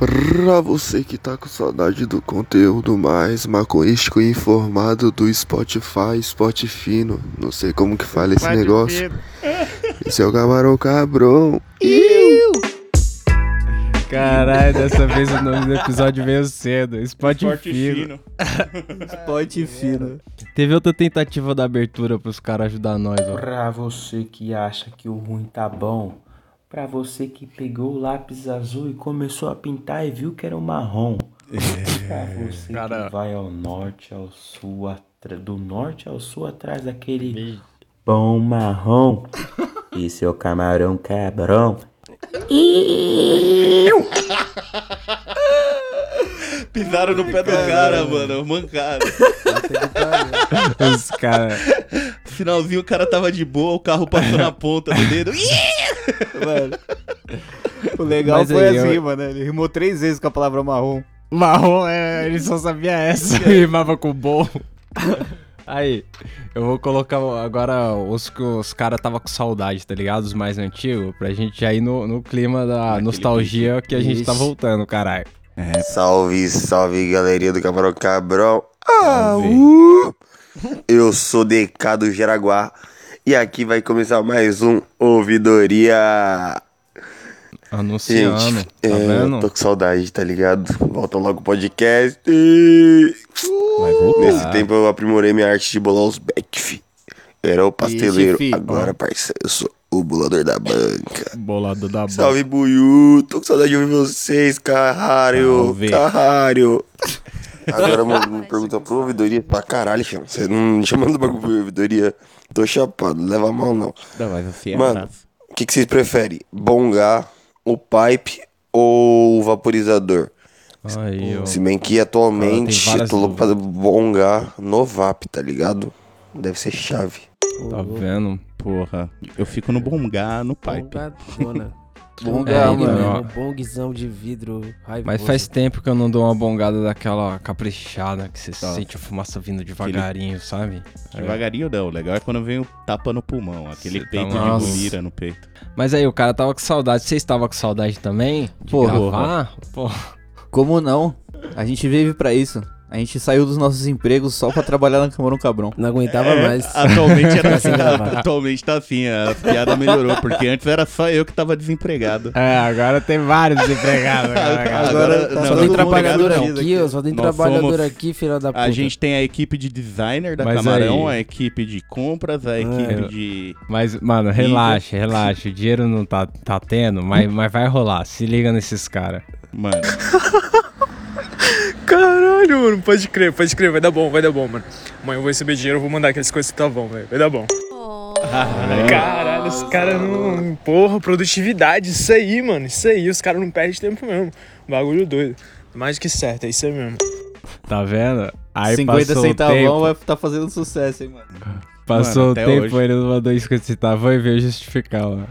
Pra você que tá com saudade do conteúdo mais maconhístico e informado do Spotify, Spotifino, não sei como que fala esse negócio. Esse é o Camarão Cabrão. Caralho, dessa vez o nome do episódio veio cedo. Spot, fino. fino. Pote fino. Teve outra tentativa da abertura pros caras ajudar nós, ó. Pra você que acha que o ruim tá bom, pra você que pegou o lápis azul e começou a pintar e viu que era o marrom, pra você Cara. que vai ao norte, ao sul, atra- do norte ao sul atrás daquele bom marrom, esse é o camarão cabrão. Pisaram no pé do cara, mano. Mancada. Os caras. Finalzinho o cara tava de boa, o carro passou na ponta do dedo. Mano. O legal Mas foi aí, assim, eu- mano. Ele rimou três vezes com a palavra marrom. Marrom, é, ele só sabia essa. Rimava com bom. Aí, eu vou colocar agora os que os caras tava com saudade, tá ligado? Os mais antigos, pra gente já ir no, no clima da nostalgia que a gente tá Ixi. voltando, caralho. Salve, salve galerinha do Camarão Cabrão. Ah, Salve. uh. Eu sou DK do Jaraguá e aqui vai começar mais um Ouvidoria. Anunciando, Gente, tá é, vendo? tô com saudade, tá ligado? Volta logo o podcast. Vai voltar. Nesse tempo eu aprimorei minha arte de bolar os back, fi. Eu era o pasteleiro, fi, agora, parceiro, eu sou o bolador da banca. Bolado da banca. Salve, Buiu! Tô com saudade de ouvir vocês, caralho! Salve. Caralho! Agora, mano, me pergunta pro ouvidoria pra caralho, filho. Você não chamando bagulho pro ouvidoria. Tô chapado, não leva a mal não. Não, mas assim é Mano, o que, que vocês preferem? Bongar, o pipe ou o vaporizador? Aí, ó. Se bem que atualmente várias tô louco pra bongar no VAP, tá ligado? Deve ser chave. Tá vendo? Porra, eu fico no bongá, no pipe. Bongadona. Bonga, É, Ele mano. mesmo, bongzão de vidro raivoso. Mas faz tempo que eu não dou uma bongada daquela caprichada, que você sente a fumaça vindo devagarinho, sabe? É. Devagarinho não, o legal é quando vem o tapa no pulmão, aquele Cê tá peito de nossa. bolira no peito. Mas aí, o cara tava com saudade. Vocês estavam com saudade também? De Porra. gravar? Porra. Como não? A gente vive pra isso. A gente saiu dos nossos empregos só pra trabalhar na Camarão Cabrão. Não aguentava É, mais. Atualmente era Ficar assim, atualmente tá assim, a piada melhorou, porque antes era só eu que tava desempregado. É, agora tem vários desempregados. Agora, Agora, tá não, Só tem trabalhador aqui, ó. Só tem Nós trabalhador somos- aqui, filha da puta. A gente tem a equipe de designer da Mas Camarão, aí- a equipe de compras, a equipe de. Mas, mano, relaxa, relaxa. O dinheiro não tá, tá tendo, mas, mas vai rolar. Se liga nesses caras. Mano, Caralho, mano, pode crer, pode crer, vai dar bom, vai dar bom, mano. Amanhã eu vou receber dinheiro, eu vou mandar aquelas coisas que tá bom, velho. Vai dar bom. Caralho, os caras não. Porra, produtividade, isso aí, mano. Isso aí, os caras não perdem tempo mesmo. Bagulho doido. Mais que certo, é isso aí mesmo. Tá vendo? Aí 50 passou o centavão vai tá fazendo sucesso, hein, mano. passou Mano, o tempo, hoje. ele não mandou 50 centavos e veio justificar lá.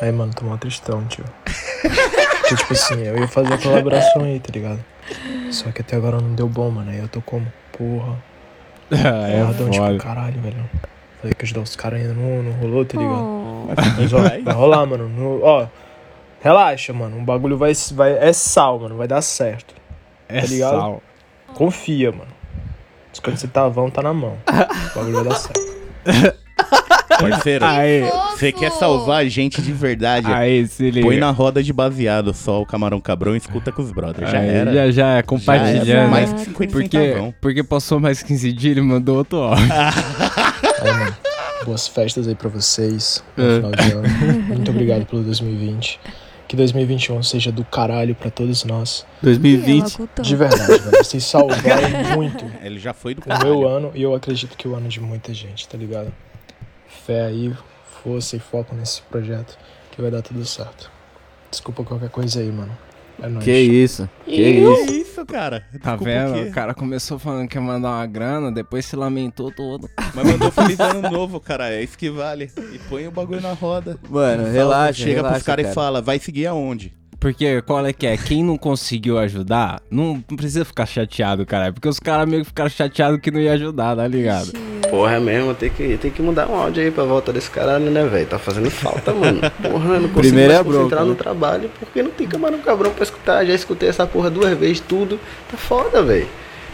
Aí, mano, tô mó tristão, tio. Porque, tipo assim, eu ia fazer a colaboração aí, tá ligado? Só que até agora não deu bom, mano. Aí eu tô como? Porra. é Porradão, tipo, caralho, velho. Falei que ajudar os caras ainda não, não rolou, tá ligado? Mas ó, vai rolar, mano. No- ó, relaxa, mano. O bagulho vai, vai. É sal, mano. Vai dar certo. É tá ligado? sal. Confia, mano. Que você tá vão, tá na mão. O bagulho vai dar certo. parceiro, você quer salvar a gente de verdade? aí, se liga. Põe na roda de baseado só o Camarão Cabrão e escuta com os brothers. Já Aí, era. Já, já, é Já compartilhando. era. Mais que 50 porque, centavão. porque passou mais 15 dias, ele mandou outro áudio. Aí, mano. Boas festas aí pra vocês no É. final de ano. Muito obrigado pelo 2020. Que 2021 seja do caralho pra todos nós. 2020. De verdade, velho. Vocês salvaram muito Ele já foi do o meu ano e eu acredito que o ano de muita gente, tá ligado? Fé aí, força e foco nesse projeto que vai dar tudo certo. Desculpa qualquer coisa aí, mano. É nóis. Que isso? Que Que isso? isso, cara? Tá Desculpa vendo? O cara começou falando que ia mandar uma grana, depois se lamentou todo. Mas mandou feliz ano novo, cara. É isso que vale. E põe o bagulho na roda. Mano, Fala- relaxa, Chega relaxa, pros caras cara. e fala, vai seguir aonde? Porque qual é que é? Quem não conseguiu ajudar, não, precisa ficar chateado, cara. Porque os caras meio que ficaram chateados que não ia ajudar, tá ligado? Porra, é mesmo, tem que, tem que mudar um áudio aí pra volta desse caralho, né, velho? Tá fazendo falta, mano. Porra, eu não consigo Primeiro mais é bronca, concentrar no né? trabalho porque não tem camarão cabrão pra escutar. Já escutei essa porra duas vezes, tudo. Tá foda, velho.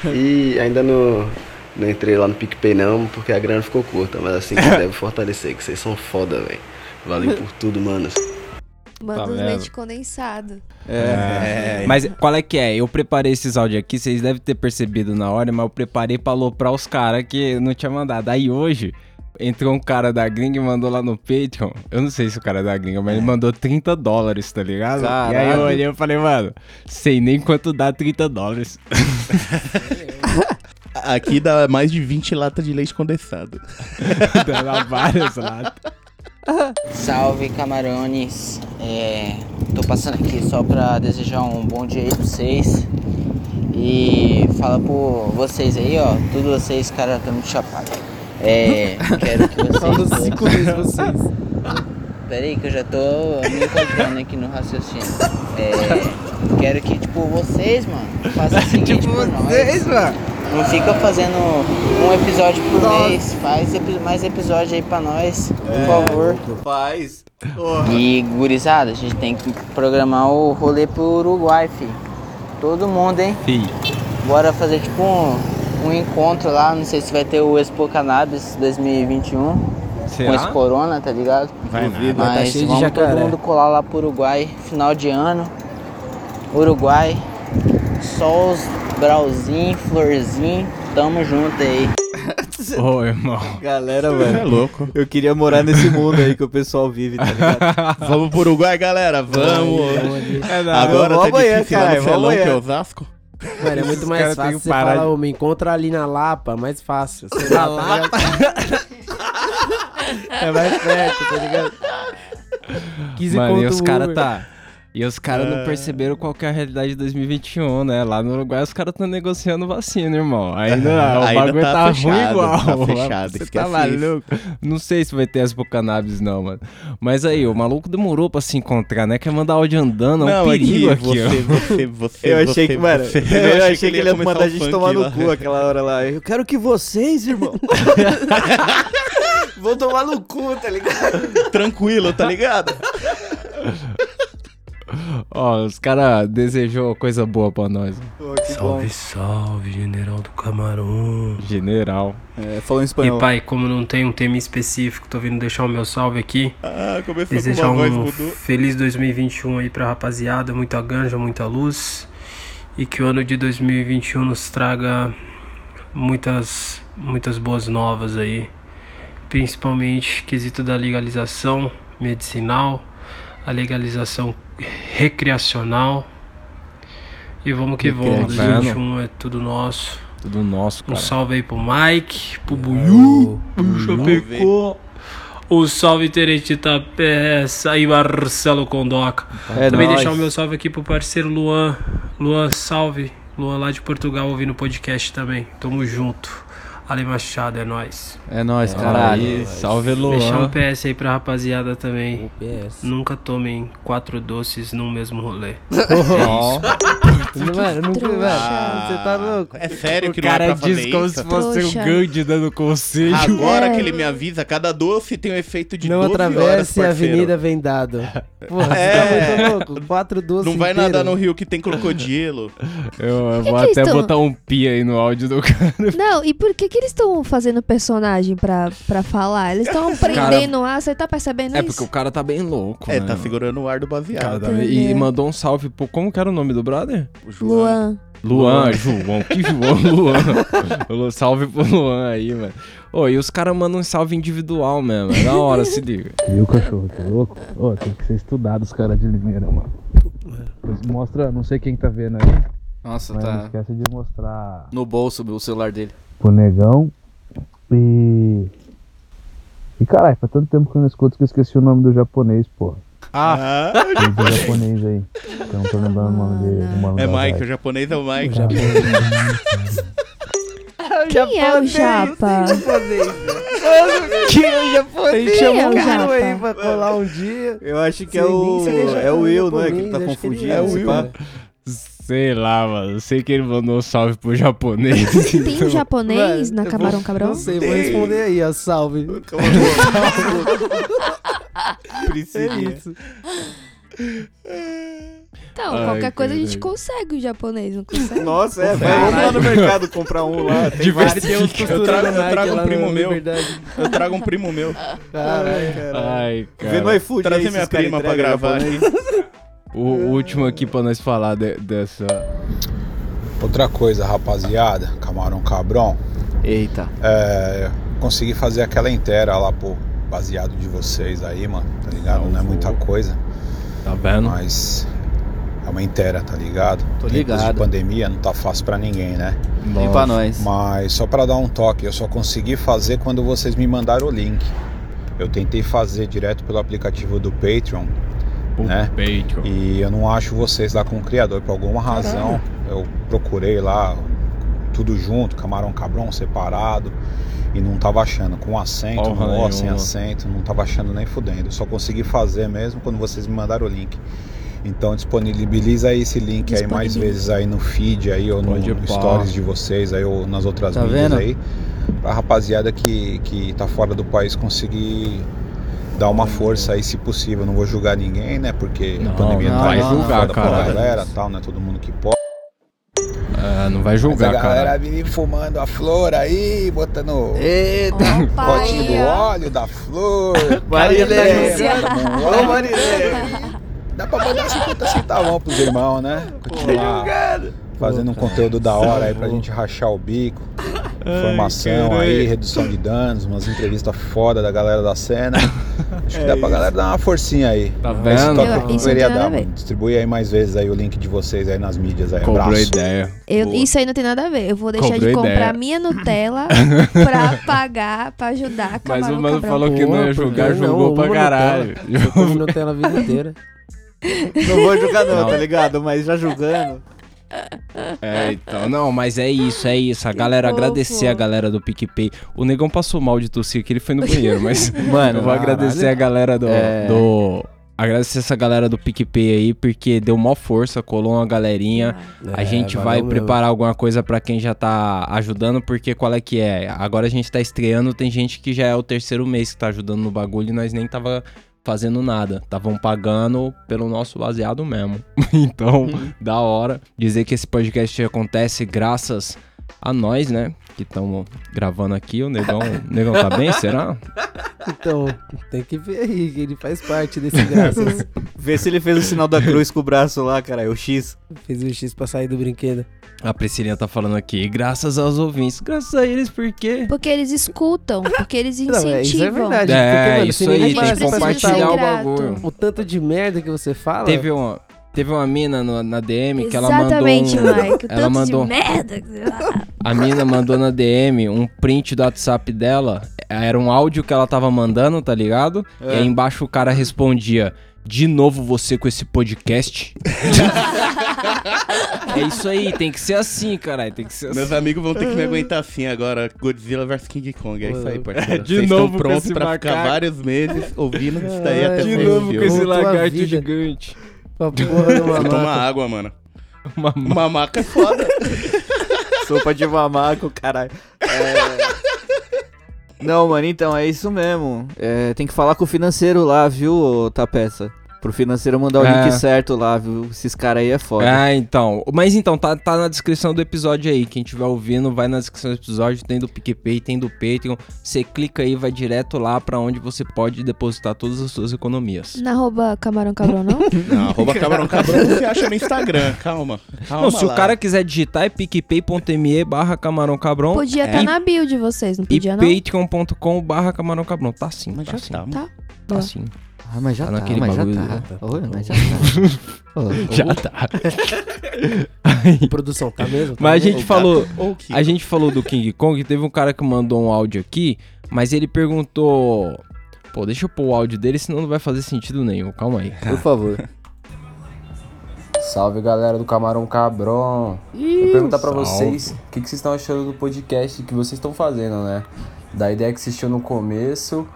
E ainda não, não entrei lá no PicPay não, porque a grana ficou curta. Mas assim que deve fortalecer, que vocês são foda, velho. Valeu por tudo, manos. Manda Tá uns leite condensado. É. Mas qual é que é? Eu preparei esses áudios aqui, vocês devem ter percebido na hora, mas eu preparei pra aloprar os caras que não tinha mandado. Aí hoje, entrou um cara da gringa e mandou lá no Patreon. Eu não sei se o cara é da gringa, mas ele mandou 30 dólares, tá ligado? E aí eu Caralho. olhei e falei, mano, sei nem quanto dá 30 dólares. Aqui dá mais de 20 latas de leite condensado. Dá várias lá. Salve camarones, é, tô passando aqui só pra desejar um bom dia aí pra vocês e fala por vocês aí, ó, todos vocês, cara, estão muito chapados. É, quero que vocês. Todos- cinco vezes vocês. Pera aí que eu já tô me encontrando aqui no raciocínio. É, quero que, tipo, vocês, mano, façam o seguinte por nós. mano. Não fica fazendo um episódio por mês, faz epi- mais episódio aí pra nós, por favor. Faz. E gurizada, a gente tem que programar o rolê pro Uruguai, fi. Todo mundo, hein? Fih. Bora fazer tipo um, um encontro lá, não sei se vai ter o Expo Cannabis 2021 com Será? esse corona, tá ligado? Vai. Vai tá Mas cheio de vamos todo mundo colar lá pro Uruguai, final de ano. Uruguai, sols, brauzinho, florzinho, tamo junto aí. Ô, irmão. Galera, É velho. louco. Eu queria morar nesse mundo aí que o pessoal vive, tá ligado? Vamos pro Uruguai, galera. Vamos. É nada. Agora tá amanhã, difícil lá caralho, no Felão, que é. Osasco. Mano, é muito mais fácil você parar falar, ô, me encontra ali na Lapa, mais fácil. Você na Lapa? é mais perto, tá ligado? 15 Mano, e os caras tá. E os caras não perceberam qual que é a realidade de 2021, né? Lá no Uruguai os caras estão negociando vacina, irmão. Ainda, o Ainda bagulho tá tá, ruim fechado, igual. tá fechado, Você tá maluco? Não sei se vai ter Expo Cannabis, não, mano. Mas aí, o maluco demorou pra se encontrar, né? Quer mandar áudio andando, é um Não, perigo aqui, aqui, ó. você, você, você, Eu achei você, que, mano, você- eu, achei que ele ia mandar a gente tomar no lá. cu aquela hora lá. Eu quero que vocês, irmão. Vão tomar no cu, tá ligado? Tranquilo, tá ligado? Ó, os caras desejou coisa boa pra nós. Pô, que bom. salve, general do camarão. General. É, falou em E espanhol. pai, como não tem um tema específico, tô vindo deixar o meu salve aqui. Ah, começou Desejar com uma voz um mudou. feliz 2021 aí pra rapaziada, muita ganja, muita luz. E que o ano de 2021 nos traga muitas, muitas boas novas aí. Principalmente quesito da legalização medicinal, a legalização recreacional. E vamos que vamos, Recreativo. 2021 é tudo nosso. Tudo nosso, Um cara. salve aí pro Mike, pro Buiu, pro Chapecó. O salve Teretita Peça e Marcelo Condoca. É Também nóis. deixar o meu salve aqui pro parceiro Luan. Luan, salve. Luan lá de Portugal ouvindo o podcast também. Tamo junto. Ale Machado, é nóis. É nóis, Caralho. caralho. Salve, Deixar um Luan. PS aí pra rapaziada também. PS. Nunca tomem quatro doces num mesmo rolê. Ó. Mano, nunca, mano, você tá louco? É sério O que não é cara pra fazer diz como isso? se fosse Trouxa. o Gandhi dando conselho. Agora É. que ele me avisa, cada doce tem um efeito de Não 12 horas, atravesse a. Avenida Vendado. Porra, É. você tá muito louco. Quatro doces Não vai inteiro. nadar no rio que tem crocodilo. Eu, eu Que vou que eles até botar um pi aí no áudio do cara. Não, e por que que eles estão fazendo personagem pra, pra falar? Eles estão aprendendo a... Você tá percebendo É isso? porque o cara tá bem louco, É, né? tá segurando o ar do Cara, baseado. tá E mandou um salve pro... Como que era o nome do brother? Luan. Luan, João. Que João, Luan. Lu- salve pro Luan aí, mano. Ô, e os caras mandam um salve individual mesmo. É da hora, se liga. Viu, cachorro? Tá louco? Ô, tem que ser estudado os caras de Limeira, mano. Mostra, não sei quem tá vendo aí, Nossa, mas não tá esquece de mostrar no bolso o celular dele. Pro negão. E. E caralho, faz tanto tempo que eu não escuto que eu esqueci o nome do japonês, porra. Ah, Tem do japonês aí. Eu não tô lembrando o nome dele. o mano é Mike, o japonês é o Mike. Quem é o Japa? Que eu já foi. A gente Quem chamou é o um cara Japa? aí pra colar um dia. Eu acho que é o. ele é É o Will, não é? Que japonês, ele tá ele confundindo. é o Will, né? Sei lá, mano. Sei que ele mandou um salve pro japonês. Tem um japonês na eu Camarão vou- Cabrão? Não sei, vou responder aí, ó. Salve. Priscilinha. É isso. Então, Ai, qualquer coisa a gente caralho. consegue o japonês, não consegue? Nossa, é, vai, vamos lá no mercado comprar um lá. Tem vários. Eu trago, eu trago um primo meu. Verdade. Eu trago um primo meu. Caralho, caralho. Ai, Vê no cara. iFood Trazer aí, minha esses prima pra gravar japonês. O, o último aqui pra nós falar de- dessa. Outra coisa, rapaziada, camarão cabrão, Eita. é, consegui fazer aquela inteira lá pro baseado de vocês aí, mano, tá ligado? Não é muita coisa, Tá vendo? mas é uma inteira, tá ligado? Tô Tempos ligado. de pandemia não tá fácil pra ninguém, né? Nem pra nós. Mas só pra dar um toque, eu só consegui fazer quando vocês me mandaram o link. Eu tentei fazer direto pelo aplicativo do Patreon, O né? Patreon. E eu não acho vocês lá com o criador, por alguma razão. Eu procurei lá tudo junto, camarão cabrão separado, e não tava achando, com acento, Porra no sem acento, não tava achando nem fudendo. Eu só consegui fazer mesmo quando vocês me mandaram o link. Então disponibiliza aí esse link aí mais vezes aí no feed aí ou no, Pode no stories de vocês aí ou nas outras Tá mídias vendo? aí. Pra rapaziada que, que tá fora do país conseguir dar uma força aí se possível. Não vou julgar ninguém, né? Porque Não, a pandemia não tá vai aí julgar, pra cara. galera tal, não é todo mundo que pode. Ah, não vai Mas a julgar, galera cara. vive fumando a flor aí, botando Eita. Opa, potinho do óleo da flor. Marilé. Um Ô. Marilé. Dá pra mandar 50 centavão pros irmãos, né? Continuar fazendo um conteúdo da hora aí pra gente rachar o bico. Informação aí, redução de danos, umas entrevistas foda da galera da cena. Acho que dá pra galera dar uma forcinha aí. Tá Esse vendo? toque Eu- eu não nada dar. Distribui aí mais vezes aí o link de vocês aí nas mídias aí. Cobrou Abraço. ideia. Eu- isso aí não tem nada a ver. Eu vou deixar Cobrou de comprar ideia. minha Nutella pra pagar, pra ajudar a Mas o mano falou que não ia julgar, não? julgou pra Uma caralho. Nutella. Eu comi Nutella a vida inteira. Não vou julgar não, Não. tá ligado? Mas já julgando. É, então, não, mas é isso, é isso. A galera, agradecer a galera do PicPay. O negão passou mal de tossir que ele foi no banheiro, mas Mano, eu vou agradecer a galera do, É. do- Agradecer essa galera do PicPay aí, porque deu mó força, colou uma galerinha. a É, gente valeu vai preparar alguma coisa pra quem já tá ajudando, porque qual é que é? Agora a gente tá estreando, tem gente que já é o terceiro mês que tá ajudando no bagulho e nós nem tava fazendo nada. Estavam pagando pelo nosso baseado mesmo. então, da hora. Dizer que esse podcast acontece graças a nós, né? Que estamos gravando aqui. O negão, o negão tá bem, será? Então, tem que ver aí, que ele faz parte desse graças. Vê se ele fez o sinal da cruz com o braço lá, cara. O X. Fez o X pra sair do brinquedo. A Priscilinha tá falando aqui. Graças aos ouvintes. Graças a eles, por quê? Porque eles escutam, porque eles Não, incentivam. é, isso é verdade. É, porque, mano, isso aí, tem que compartilhar o bagulho. O tanto de merda que você fala. Teve uma, teve uma mina no- na DM que ela Exatamente, mandou. um- Mike. Ela tanto mandou. de merda. A mina mandou na DM um print do WhatsApp dela. Era um áudio que ela tava mandando, tá ligado? E aí embaixo o cara respondia: De novo você com esse podcast? é isso aí, tem que ser assim, caralho. Tem que ser assim. Meus amigos vão ter que me aguentar assim agora. Godzilla vs King Kong. É isso aí, parceiro. De Vocês novo estão prontos esse pra ficar vários meses ouvindo isso daí até De novo com esse lagarto gigante. Pra porra do Toma mamaco. água, mano. Uma Mamaca é foda. Sopa de mamaco, caralho. É... Não, mano, então é isso mesmo. É, tem que falar com o financeiro lá, viu, ô Tapeça? Pro financeiro mandar o É. link certo lá, viu? Esses caras aí é foda. Ah, então. Mas então, tá, tá na descrição do episódio aí. Quem estiver ouvindo, vai na descrição do episódio. Tem do PicPay, tem do Patreon. Você clica aí, vai direto lá pra onde você pode depositar todas as suas economias. Na arroba Camarão Cabrão, não? Não, arroba cabrão cabrão você acha no Instagram. Calma. calma Não, se lá. o cara quiser digitar é picpay.me barra camarão cabrão. Podia estar é, na bio de vocês, não E podia não? patreon.com barra camarão cabrão. Tá sim, Mas tá já sim. tá. Tá. Tá sim. Ah, mas já Tá tá, mas já tá. Oi, mas já tá. Ô, Já ô, tá. Produção, tá mesmo? Tá Mas a mesmo? gente falou. A gente falou do King Kong, teve um cara que mandou um áudio aqui, mas ele perguntou. Pô, deixa eu pôr o áudio dele, senão não vai fazer sentido nenhum. Calma aí. Por favor. Salve galera do Camarão Cabrão. eu perguntar pra salve. vocês o que, que vocês estão achando do podcast que vocês estão fazendo, né? Da ideia que vocês tinham no começo,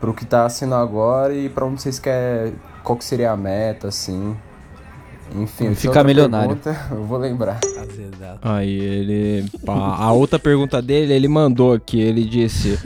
pro que tá sendo agora e pra onde vocês querem. Qual que seria a meta, assim. Enfim, eu tinha Fica outra milionário. pergunta, Eu vou lembrar. Aí ele. pá, A outra pergunta dele, ele mandou aqui, ele disse.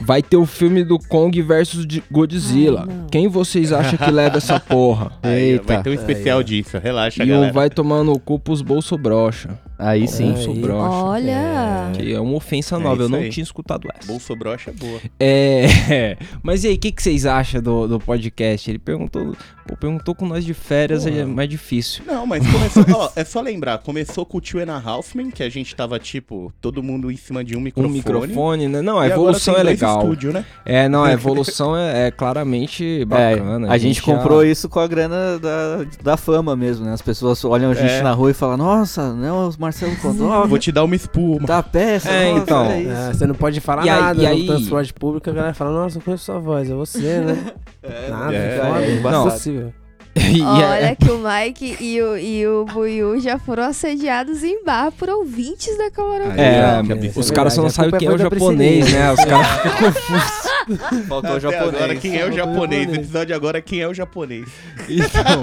Vai ter o filme do Kong versus de Godzilla. Quem vocês acham que leva essa porra? Aí, vai ter um especial disso, relaxa, E galera. um vai tomar no cu pros bolso brocha. Aí sim. Bolso brocha. Olha. Que é uma ofensa É nova, eu isso não aí. tinha escutado essa. Bolso brocha é boa. É. Mas e aí, o que, que vocês acham do, do podcast? Ele perguntou. Pô, perguntou com nós de férias, Porra. é mais difícil. Não, mas começou. ó, é só lembrar, começou com o Two and a Half Men, que a gente tava, tipo, todo mundo em cima de um Um microfone. microfone, né? Não, a E agora evolução tem é legal. estúdio, né? É, não, a evolução é, é claramente bacana. É, a gente comprou já- isso com a grana da, da fama mesmo, né? As pessoas olham a gente É. na rua e falam, nossa, não, Marcelo Codó, Vou te dar uma espuma. da peça, É, nossa, então. isso. É, você não pode falar E aí- nada e no aí- transporte público, a galera fala, nossa, eu conheço sua voz, é você, né? nada, é, foda, é não é possível. É- Olha que o Mike e o, e o Buiu já foram assediados em bar por ouvintes da Camarão É, que os caras só não sabem culpa quem é é o japonês, né? Os caras ficam confusos. Faltou o japonês. Agora, quem é o japonês. O episódio agora é quem é o japonês. Então.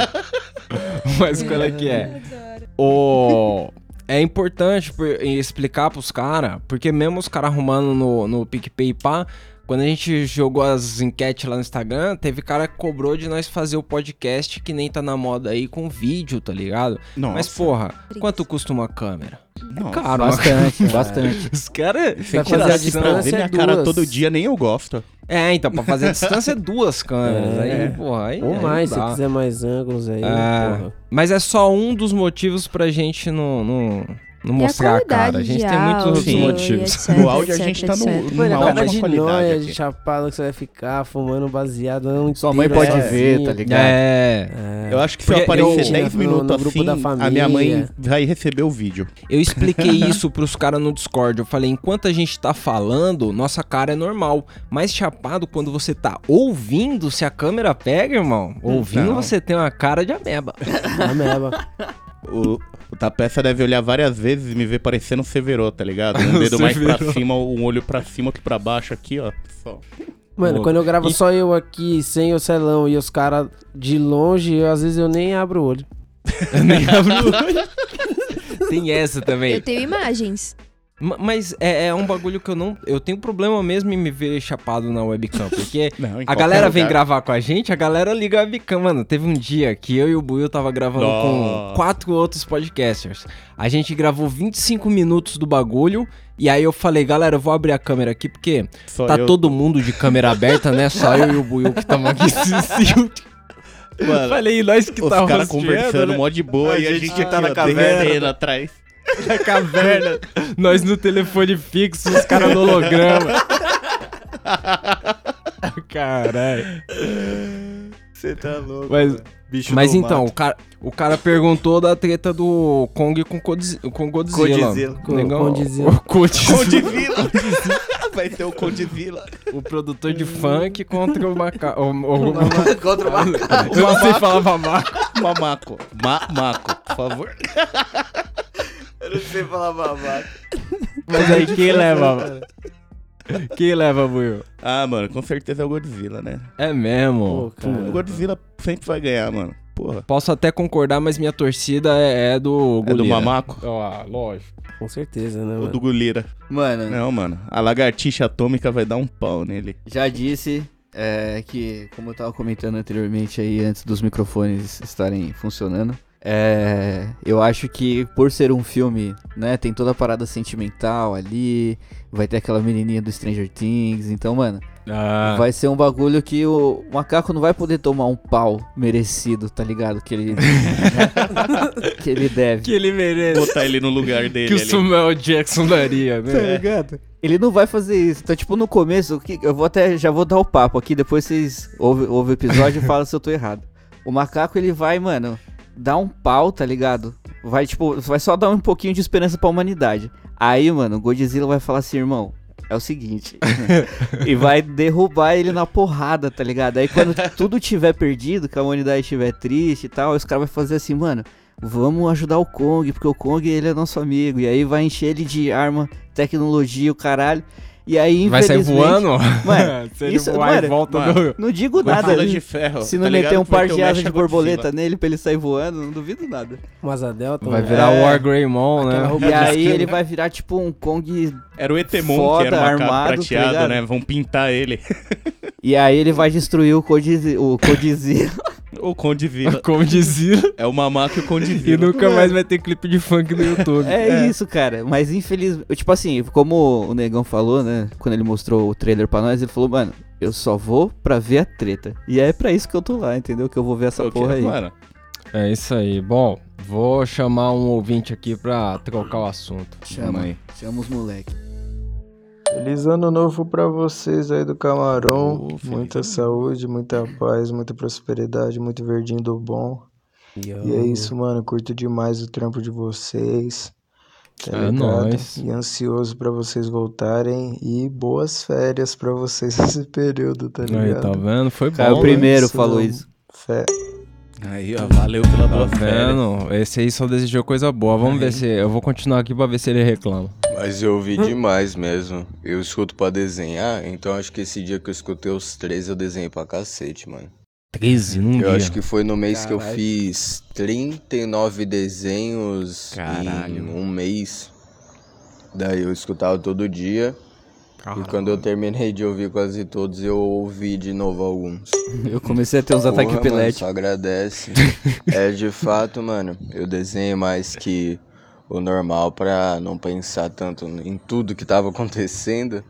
Mas qual é que é? O. É importante por- explicar pros caras, porque mesmo os caras arrumando no, no PicPay pá, quando a gente jogou as enquetes lá no Instagram, teve cara que cobrou de nós fazer o podcast que nem tá na moda aí com vídeo, tá ligado? Nossa. Mas porra, quanto custa uma câmera? Nossa. Caro, uma Bastante, bastante. Os caras. Vai fazer a distância Ver minha é cara todo dia, nem eu gosto. É, então, pra fazer a distância é duas câmeras. É. Aí, porra, aí. Ou aí mais, se quiser mais ângulos aí, É, porra. mas é só um dos motivos pra gente não, não, não E a mostrar a, cara. A gente tem muitos outros motivos. etc, No áudio a etc, gente tá no- etc. no Mano, áudio cada é de qualidade de chapado que você vai ficar fumando baseado não Sua mãe pode ver, tá ligado? É. Eu acho que se eu aparecer eu- 10 no- minutos no grupo assim, da a minha mãe família. vai receber o vídeo. Eu expliquei isso pros caras no Discord. Eu falei, enquanto a gente tá falando, nossa cara é normal. Mas chapado, quando você tá ouvindo, se a câmera pega, irmão, ouvindo Não. você tem uma cara de ameba. A meba. O, o Tapeça deve olhar várias vezes e me ver parecendo um Severo, tá ligado? Um dedo mais pra cima, um olho pra cima, outro pra baixo aqui, ó. Só. Mano, Pô, quando eu gravo e- só eu aqui, sem o celão e os caras de longe, eu, às vezes eu nem abro o olho. Eu nem abro o olho. Tem essa também. Eu tenho imagens. Ma- Mas é, é um bagulho que eu não. Eu tenho problema mesmo em me ver chapado na webcam. Porque Não, a galera vem lugar. gravar com a gente, a galera liga a webcam. Mano, teve um dia que eu e o Buiu tava gravando com Nossa. quatro outros podcasters. A gente gravou 25 minutos do bagulho. E aí eu falei, galera, eu vou abrir a câmera aqui porque Só tá eu- todo mundo de câmera aberta, né? Só eu e o Buiu que estamos aqui assistindo. Mano, Falei, nós que os tá caras conversando né? mó de boa A e a gente que tá na caverna. atrás. Na caverna. Nós no telefone fixo, os caras no holograma. Caralho. Você tá louco. Mas, Bicho mas então, o cara, o cara perguntou da treta do Kong com, Codzi- com Godzilla. Godzilla. O negão- o. Condzilla. Vai ter o Condzilla. O produtor de funk contra o macaco. O, o, Contra o macaco. Eu não sei falar mamaco. Mamaco. Mamaco, por favor. Eu não sei falar babaca. Mas aí quem leva, mano? Quem leva, Buiu? Ah, mano, com certeza é o Godzilla, né? É mesmo. Pô. O Godzilla sempre vai ganhar, mano. Porra. Posso até concordar, mas minha torcida é, é do É do Gulira. Mamaco? Ah, lógico. Com certeza, né, Ou mano? do Gulira? Mano, Não, mano. A lagartixa atômica vai dar um pau nele. já disse é, que, como eu tava comentando anteriormente aí, antes dos microfones estarem funcionando, é, eu acho que por ser um filme, né, tem toda a parada sentimental ali, vai ter aquela menininha do Stranger Things, então, mano, Ah, vai ser um bagulho que o macaco não vai poder tomar um pau merecido, tá ligado? Que ele, que ele deve. que ele merece. Botar ele no lugar dele que o. Samuel Jackson daria, Tá né? ligado? Ele não vai fazer isso. Então, tipo, no começo, eu vou até. Já vou dar o papo aqui, depois vocês ouvem ouvem o episódio e falam se eu tô errado. O macaco, ele vai, mano, dar um pau, tá ligado? Vai, tipo, vai só dar um pouquinho de esperança pra humanidade. Aí, mano, o Godzilla vai falar assim, irmão. É o seguinte. e vai derrubar ele na porrada, tá ligado? Aí quando tudo tiver perdido, que a humanidade estiver triste e tal, os caras vão fazer assim, mano, vamos ajudar o Kong, porque o Kong ele é nosso amigo. E aí vai encher ele de arma, tecnologia, o caralho. E aí, Vai sair voando? Mano, Se ele isso, voar em mano, volta mano, do... não digo Com nada. de ferro, Se tá não ligado? meter um par de asas de borboleta Godzilla. nele pra ele sair voando, não duvido nada. Um asa delta. Vai um- virar É. War Greymon, né? E de aí ele vai virar tipo um Kong Era o Etemon, foda, que era uma armado, tá né? Vão pintar ele. E aí ele vai destruir o Codizi- o Codizila. o Condizila. Como dizia. É o Mamaco e o E Condizila. nunca mais vai ter clipe de funk no YouTube. É, isso, cara. Mas infelizmente, tipo assim, como o Negão falou, né? Quando ele mostrou o trailer pra nós, ele falou, mano, eu só vou pra ver a treta. E é pra isso que eu tô lá, entendeu? Que eu vou ver essa Ok, porra aí. mano. É isso aí. Bom, vou chamar um ouvinte aqui pra trocar o assunto. Chama aí. Chama os moleque. Feliz ano novo pra vocês aí do Camarão. muita saúde, muita paz, muita prosperidade, muito verdinho do bom. E é isso, mano. Curto demais o trampo de vocês. Tá É ligado? nóis. E ansioso pra vocês voltarem. E boas férias pra vocês nesse período, tá Aí, ligado? tá vendo? Foi Caio bom. primeiro Isso, falou isso. Fé. Aí, ó, valeu pela Tá boa vendo? Esse aí só desejou coisa boa. Vamos ver se. Eu vou continuar aqui pra ver se ele reclama. Mas eu ouvi demais mesmo. Eu escuto pra desenhar, então acho que esse dia que eu escutei os três eu desenhei pra cacete, mano. 13 num Eu dia. acho que foi no mês que eu Caralho. fiz 39 desenhos Caralho. em um mês. Daí eu escutava todo dia. Caralho. E quando eu terminei de ouvir quase todos, eu ouvi de novo alguns. Eu comecei a ter uns Porra, ataques epiléticos. Só agradece. é de fato, mano. Eu desenhei mais que o normal pra não pensar tanto em tudo que tava acontecendo.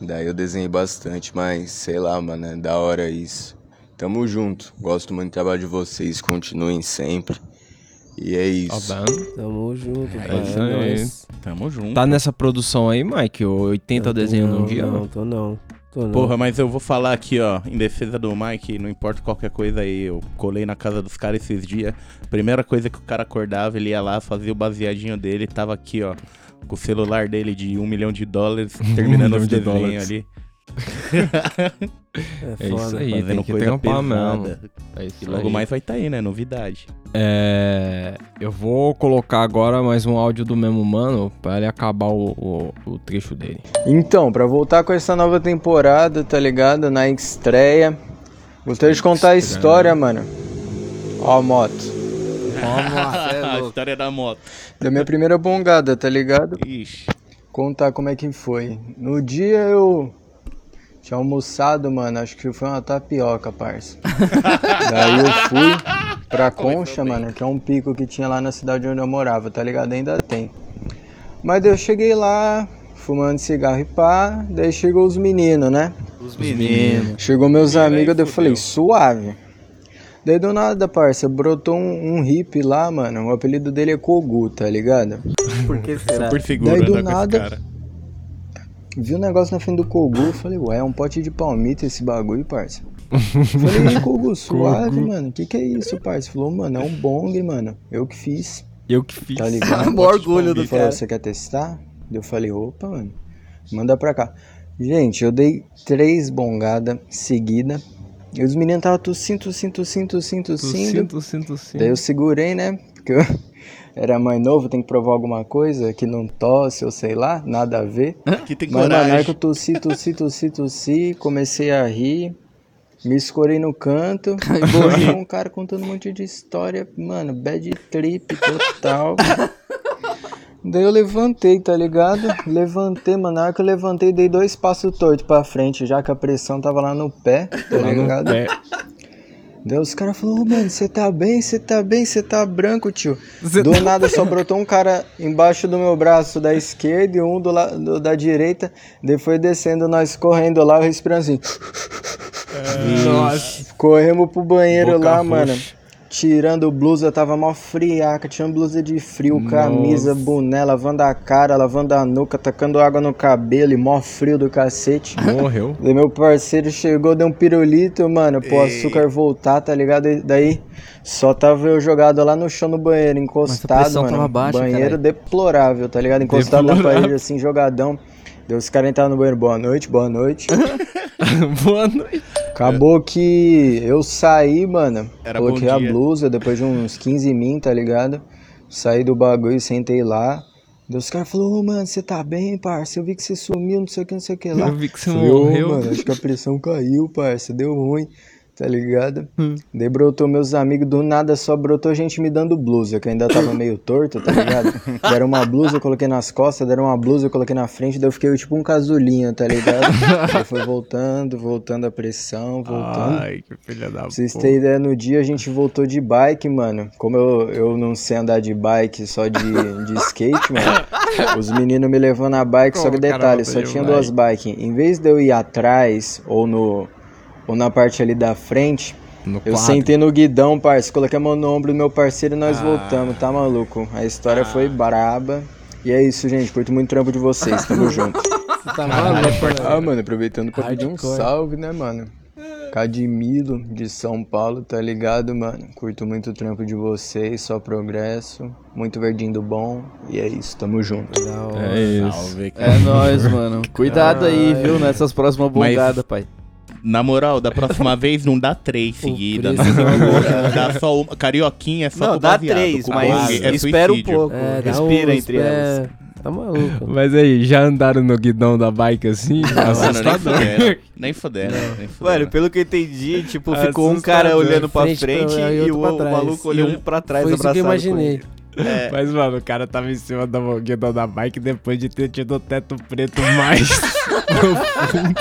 Daí eu desenhei bastante, mas sei lá, mano, é da hora isso. Tamo junto. Gosto muito do trabalho de vocês. Continuem sempre. E é isso. Tá? Tamo junto, É isso É aí. nóis. Tamo junto. Tá nessa produção aí, Mike? O 80 Eu tô- desenhos num não, dia? Não, tô não. Tô não. Porra, mas eu vou falar aqui, ó, em defesa do Mike, não importa qualquer coisa aí, eu colei na casa dos caras esses dias. Primeira coisa que o cara acordava, ele ia lá, fazia o baseadinho dele, tava aqui, ó, com o celular dele de um milhão de dólares, terminando milhão os de desenhos dólares. ali. É isso aí, Fazendo tem que coisa trampar pesada. mesmo. É isso E logo aí. mais vai tá aí, né? Novidade. É, eu vou colocar agora mais um áudio do mesmo mano pra ele acabar o, o, o trecho dele. Então, pra voltar com essa nova temporada, tá ligado? Na estreia. Gostaria de contar a história, mano. Ó a moto. a história da moto. Da minha primeira bongada, tá ligado? Ixi. Contar como é que foi. No dia eu tinha almoçado, mano, acho que foi uma tapioca, parça. Daí eu fui pra Concha, mano, que é um pico que tinha lá na cidade onde eu morava, tá ligado? Ainda tem. Mas daí eu cheguei lá, fumando cigarro e pá, daí chegou os meninos, né? Os meninos. Chegou meus amigos, daí eu falei, suave. Daí do nada, parça, brotou um, um hippie lá, mano. O apelido dele é Kogu, tá ligado? Por que será? Super seguro Daí do esse nada, cara. vi um negócio na frente do Kogu, falei, ué, é um pote de palmito esse bagulho, parça. falei, Kogu, suave, mano, que que é isso, parça? Falou, mano, é um bong, mano, eu que fiz. Eu que fiz. Tá ligado? Mó orgulho do Ele falou, cara. você quer testar? Eu falei, opa, mano, manda pra cá. Gente, eu dei três bongadas seguidas. E os meninos estavam tossindo, tossindo, tossindo, tossindo, tossindo. Sinto, sinto, sinto. Daí eu segurei, né? Porque eu era mais novo, tem que provar alguma coisa que não tosse ou sei lá, nada a ver. Que tem Mas na coragem. hora que eu tossi, tossi, tossi, tossi, comecei a rir, me escorei no canto, e tinha um cara contando um monte de história, mano, bad trip total. Daí eu levantei, tá ligado? Levantei, mano. Na hora que eu levantei, dei dois passos tortos pra frente, já que a pressão tava lá no pé, tá ligado? Daí os caras falaram, ô mano, você tá bem? Você tá bem? Você tá branco, tio? Cê do tá nada só brotou um cara embaixo do meu braço da esquerda e um do, la- do- da direita. Foi descendo, nós correndo lá, respirando assim. Nossa. Corremos pro banheiro Boca lá, roxa. mano. Tirando blusa, tava mó friaca, tinha blusa de frio, camisa, boné, lavando a cara, lavando a nuca, tacando água no cabelo e mó frio do cacete. Morreu. Daí meu parceiro chegou, deu um pirulito, mano, pro açúcar voltar, tá ligado? E daí só tava eu jogado lá no chão no banheiro, encostado, mano. tava baixa, banheiro caralho. deplorável, tá ligado? Encostado na Deplorável. parede, assim, jogadão. Daí os caras entraram no banheiro, boa noite, boa noite. Boa noite. Acabou que eu saí, mano. Era coloquei a blusa depois de uns 15 min, tá ligado? Saí do bagulho, sentei lá. Daí os caras falaram, ô mano, você tá bem, parça? Eu vi que você sumiu, não sei o que, não sei o que lá. Eu vi que você Falei, "Ô, morreu." mano, acho que a pressão caiu, parça, deu ruim, tá ligado? Hum. Daí brotou meus amigos, do nada só brotou gente me dando blusa, que eu ainda tava meio torto, tá ligado? Deram uma blusa, eu coloquei nas costas, deram uma blusa, eu coloquei na frente, daí eu fiquei tipo um casulinho, tá ligado? Daí foi voltando, voltando a pressão, voltando. Ai, que filha da Pra vocês terem ideia, no dia a gente voltou de bike, mano. Como eu, eu não sei andar de bike, só de, de skate, mano. Os meninos me levando na bike, só Como que o cara detalhe, só tinha bike? duas bikes. Em vez de eu ir atrás ou no ou na parte ali da frente, No eu quadro. sentei no guidão, parça. Coloquei a mão no ombro do meu parceiro e nós Ah. voltamos, tá maluco? A história foi braba. E é isso, gente. Curto muito o trampo de vocês. Tamo junto. Você tá maluco, né? Ah, mano, aproveitando pra pedir um salve, né, mano? Cadmilo, de São Paulo, tá ligado, mano? Curto muito o trampo de vocês, só progresso. Muito verdinho do bom. E é isso, tamo junto. É isso. Salve, É nóis, mano. Cuidado aí, viu? Nessas próximas Mas- bongadas, pai. Na moral, da próxima vez não dá três seguidas. dá só uma. Carioquinha é só Não, dá baseado, três, mas é espera um pouco. É, Respira uns entre pé- elas. Tá maluco. Mas aí, já andaram no guidão da bike assim? Mano, nem Assustador. fuderam. Nem fuderam. Nem fuderam. Mano, pelo que eu entendi, tipo, ficou um cara olhando pra Frente pra- frente e e outro o, pra o maluco E olhando um- pra trás, Foi isso que abraçado eu imaginei. É. Mas, mano, o cara tava em cima do guidão da bike depois de ter tido o teto preto mais no fundo.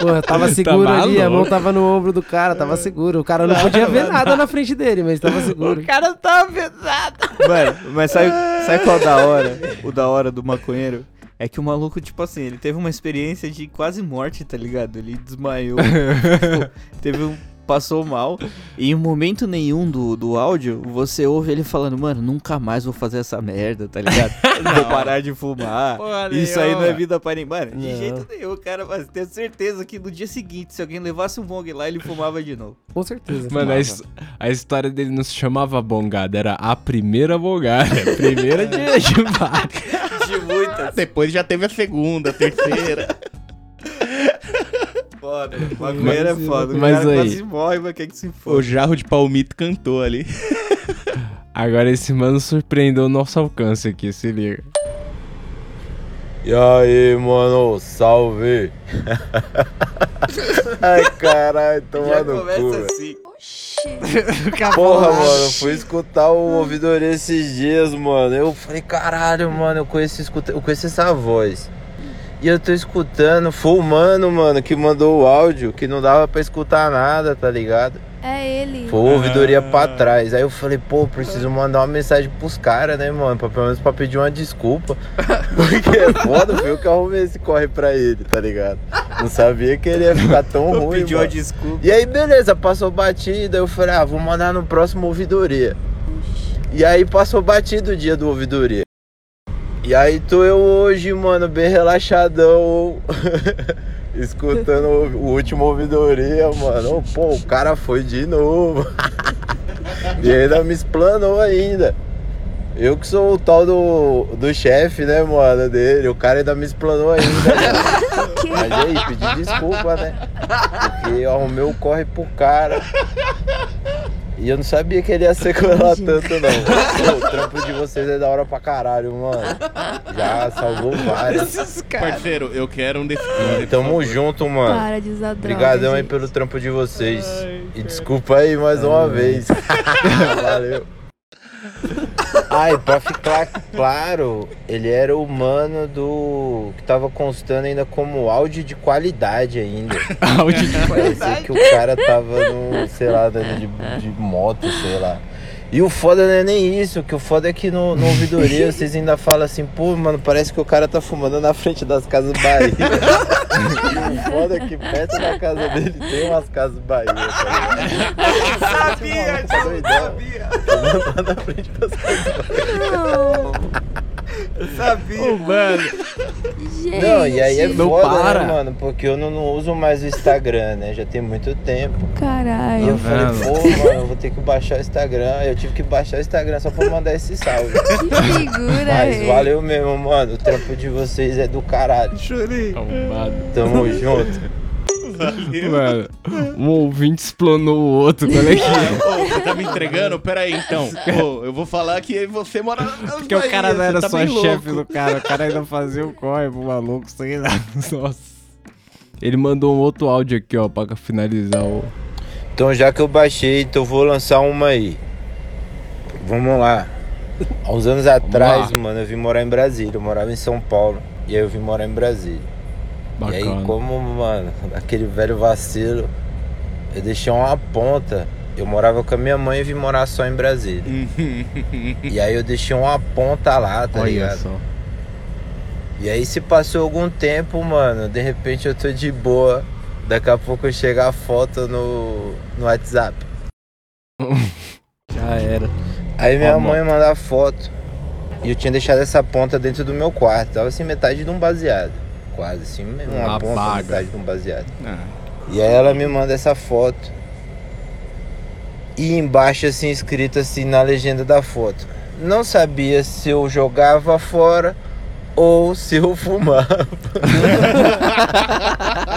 Porra, tava Tá seguro ali, a mão tava no ombro do cara, tava seguro. O cara não podia ver nada na frente dele, mas tava seguro. O cara tava pesado. Mano, mas sabe, sabe qual é o da hora? O da hora do maconheiro? É que o maluco, tipo assim, ele teve uma experiência de quase morte, tá ligado? Ele desmaiou, tipo, teve um. Passou mal. E em momento nenhum do, do áudio, você ouve ele falando, mano, nunca mais vou fazer essa merda, tá ligado? vou parar de fumar. Porra Isso aí não é nenhuma. vida pra ninguém. Mano, de Não. jeito nenhum, cara. Mas tenho certeza que no dia seguinte, se alguém levasse um bong lá, ele fumava de novo. Com certeza. Mano, a, his- a história dele não se chamava bongada, era a primeira bongada. A primeira de, de. De muitas. Depois já teve a segunda, a terceira. Foda. Maconheiro é foda. O Mas cara aí- quase morre, mas quer que se o jarro de palmito cantou ali. Agora esse mano surpreendeu o nosso alcance aqui, se liga. E aí, mano, salve! Ai, caralho, toma Já no cu, assim. Porra, mano, fui escutar o ouvidoria esses dias, mano. Eu falei, caralho, mano, eu conheço, eu conheço essa voz. E eu tô escutando, foi o mano, mano, que mandou o áudio, que não dava pra escutar nada, tá ligado? É ele. Foi ouvidoria pra trás. Aí eu falei, pô, preciso mandar uma mensagem pros caras, né, mano? Pra, pelo menos pra pedir uma desculpa. Porque é foda, foi eu que arrumei esse corre pra ele, tá ligado? Não sabia que ele ia ficar tão ruim. Pediu uma desculpa. E aí, beleza, passou batida. Eu falei, ah, vou mandar no próximo ouvidoria. E aí passou batido o dia do ouvidoria. E aí tô eu hoje, mano, bem relaxadão. escutando o último ouvidoria, mano. Pô, o cara foi de novo. e ainda me explanou ainda. Eu que sou o tal do, do chefe, né, mano, dele. O cara ainda me explanou ainda. Mas aí, pedi desculpa, né? Porque arrumei o corre pro cara. E eu não sabia que ele ia sequelar tanto, não. Pô, o trampo de vocês é da hora pra caralho, mano. Já salvou vários. Parceiro, eu quero um desse. E tamo junto, mano. Para de usar droga, Obrigadão aí gente. pelo trampo de vocês. e desculpa aí mais uma vez. Valeu. Ai, pra ficar claro, ele era o mano do. que tava constando ainda como áudio de qualidade ainda. Áudio de Parecia que o cara tava no, sei lá, de, de moto, sei lá. E o foda não é nem isso, que o foda é que no, no ouvidoria vocês ainda falam assim, pô, mano, parece que o cara tá fumando na frente das casas Bahia. o foda é que perto da casa dele tem umas casas Bahia, tá? Sabia, Tá doidão. Fumando lá na frente das casas Bahia. Sabia. mano. Gente. Não, e aí é Não foda, para. né, mano? Porque eu não, não uso mais o Instagram, né? Já tem muito tempo. E Caralho. eu falei, vendo? pô, mano, eu vou ter que baixar o Instagram. Eu tive que baixar o Instagram só pra mandar esse salve. Que figura, Mas valeu mesmo, mano. O trampo de vocês é do caralho. Arrombado. Tamo junto. Mano, um ouvinte explanou o outro, qual é que é? Ô, Você tá me entregando? Pera aí, então. Pô, eu vou falar que você mora nas Porque o cara não era tá só bem chefe louco. do cara, o cara ainda fazia o corre pro maluco, sei lá. Nossa. Ele mandou um outro áudio aqui, ó, pra finalizar o. Então já que eu baixei, então vou lançar uma aí. Vamos lá. Há uns anos atrás, mano, eu vim morar em Brasília. Eu morava em São Paulo. E aí eu vim morar em Brasília. E aí, Bacana. como, mano, aquele velho vacilo, eu deixei uma ponta. Eu morava com a minha mãe e vim morar só em Brasília. e aí eu deixei uma ponta lá, tá Olha ligado? só. E aí se passou algum tempo, mano, de repente eu tô de boa. Daqui a pouco chega a foto no, no WhatsApp. Já era. Aí minha Ó, mãe manda a foto. E eu tinha deixado essa ponta dentro do meu quarto. Tava assim, metade de um baseado. Quase assim, uma Uma ponta, metade de um baseado. Ah. E aí ela me manda essa foto. E embaixo assim, escrito assim na legenda da foto. Não sabia se eu jogava fora ou se eu fumava.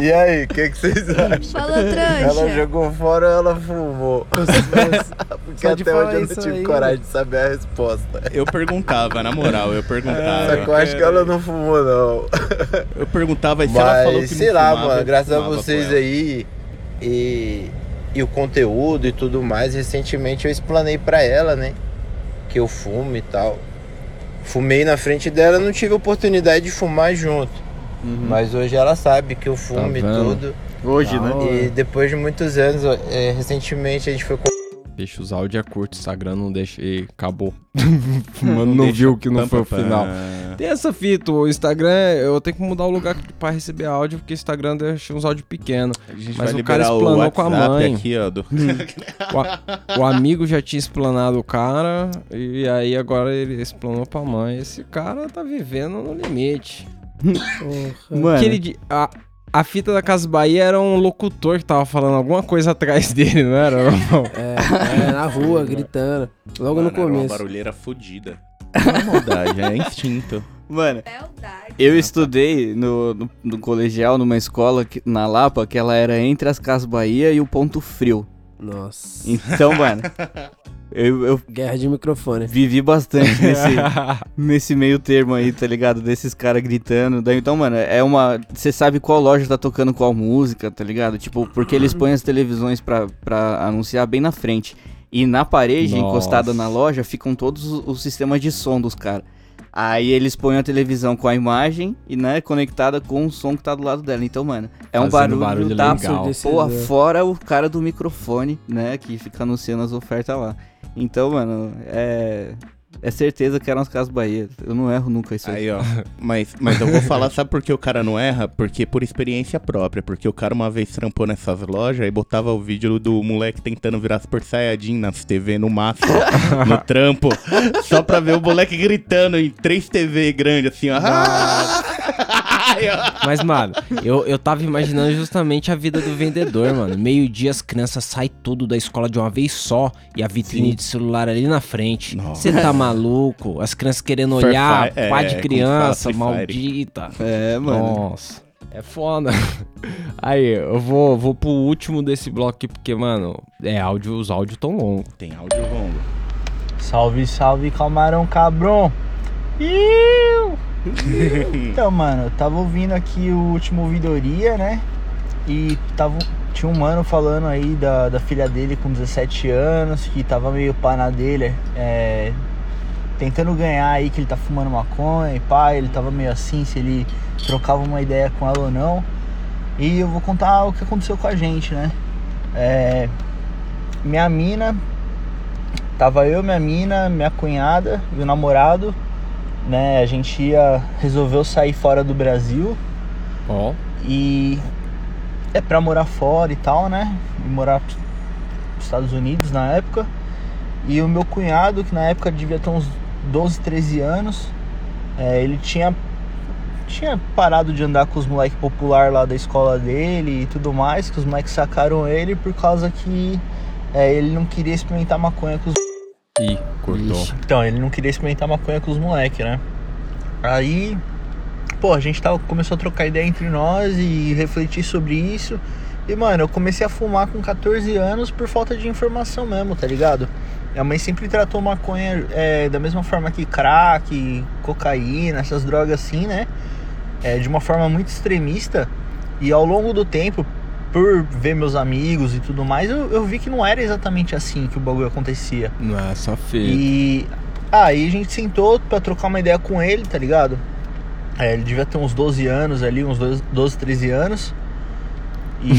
e aí, o que, que vocês acham? Falou, trouxa. Ela jogou fora ou ela fumou? Porque Só de até falar hoje eu não isso tive aí, coragem de saber a resposta. Eu perguntava, na moral, eu perguntava. Só que eu acho que ela não fumou, não. Eu perguntava, e se ela falou que Mas não sei lá, fumava, mano, eu graças a fumava com vocês ela. aí e, e o conteúdo e tudo mais, recentemente eu explanei pra ela, né? Que eu fumo e tal. Fumei na frente dela, não tive oportunidade de fumar junto. Mas hoje ela sabe que eu fumo e Uhum. Tá vendo? tudo. Hoje, né? E depois de muitos anos, é, recentemente a gente foi com Deixa os áudios é curto, Instagram não deixa e acabou. Mano, não viu que não foi o final. Tem essa fita, o Instagram, eu tenho que mudar o lugar pra receber áudio, porque o Instagram deixa uns áudios pequenos. Mas vai o cara liberar o explanou com a mãe. aqui, ó, do- o, a- o amigo já tinha explanado o cara, e aí agora ele explanou pra mãe. Esse cara tá vivendo no limite. Mano. Que ele di- a, a fita da Casa Bahia era um locutor que tava falando alguma coisa atrás dele, não era? irmão? É, é, na rua, gritando. Logo Mano, no era uma começo. barulheira fodida. Não é maldade, é instinto. Mano, eu estudei no, no, no colegial, numa escola que- na Lapa, que ela era entre as Casas Bahia e o Ponto Frio. Nossa. Então, mano, eu, eu Guerra de microfone. vivi bastante nesse, nesse meio termo aí, tá ligado? Desses caras gritando. Daí, então, mano, é uma. Você sabe qual loja tá tocando qual música, tá ligado? Tipo, porque eles põem as televisões pra, pra anunciar bem na frente. E na parede, Nossa. encostada na loja, ficam todos os, sistemas de som dos caras. Aí eles põem a televisão com a imagem e, né, conectada com o som que tá do lado dela. Então, mano, é um Fazendo barulho, barulho da legal. porra, fora o cara do microfone, né, que fica anunciando as ofertas lá. Então, mano, é. É certeza que eram as Casas Bahia. Eu não erro nunca isso aí. Aí, ó. Mas, mas eu vou falar, sabe por que o cara não erra? Porque por experiência própria. Porque o cara uma vez trampou nessas lojas e botava o vídeo do moleque tentando virar Super Saiyajin nas TV no máximo, no trampo. Só pra ver o moleque gritando em três TV grande, assim, ó. Mas, mano, eu, eu tava imaginando justamente a vida do vendedor, mano. Meio-dia as crianças saem tudo da escola de uma vez só e a vitrine Sim. de celular ali na frente. Você tá maluco? As crianças querendo olhar, pá é, de como criança, maldita. É, mano. Nossa. É foda. Aí, eu vou, vou pro último desse bloco aqui, porque, mano, é áudio, os áudios tão longos. Tem áudio longo. Salve, salve, camarão cabrão. Iu! Então, mano, eu tava ouvindo aqui o último ouvidoria, né? E tava, tinha um mano falando aí da, da filha dele com 17 anos, que tava meio pá na dele, é, tentando ganhar aí que ele tá fumando maconha e pá, ele tava meio assim, se ele trocava uma ideia com ela ou não. E eu vou contar o que aconteceu com a gente, né? É, minha mina Tava eu, minha mina, minha cunhada e o namorado, né? A gente ia resolveu sair fora do Brasil. Ó. E é pra morar fora e tal, né? E morar nos Estados Unidos na época. E o meu cunhado, que na época devia ter uns 12, 13 anos, é, ele tinha tinha parado de andar com os moleques popular lá da escola dele e tudo mais, que os moleques sacaram ele por causa que é, ele não queria experimentar maconha com os Ih, cortou. então, ele não queria experimentar maconha com os moleques, né? Aí, pô, a gente tava, começou a trocar ideia entre nós e refletir sobre isso. E, mano, eu comecei a fumar com 14 anos por falta de informação mesmo, tá ligado? Minha mãe sempre tratou maconha é, da mesma forma que crack, cocaína, essas drogas assim, né? É, de uma forma muito extremista. E ao longo do tempo, por ver meus amigos e tudo mais, eu, eu vi que não era exatamente assim que o bagulho acontecia. Não é só feio. E aí a gente sentou pra trocar uma ideia com ele, tá ligado? É, ele devia ter uns 12 anos ali, uns 12, 12 13 anos. E.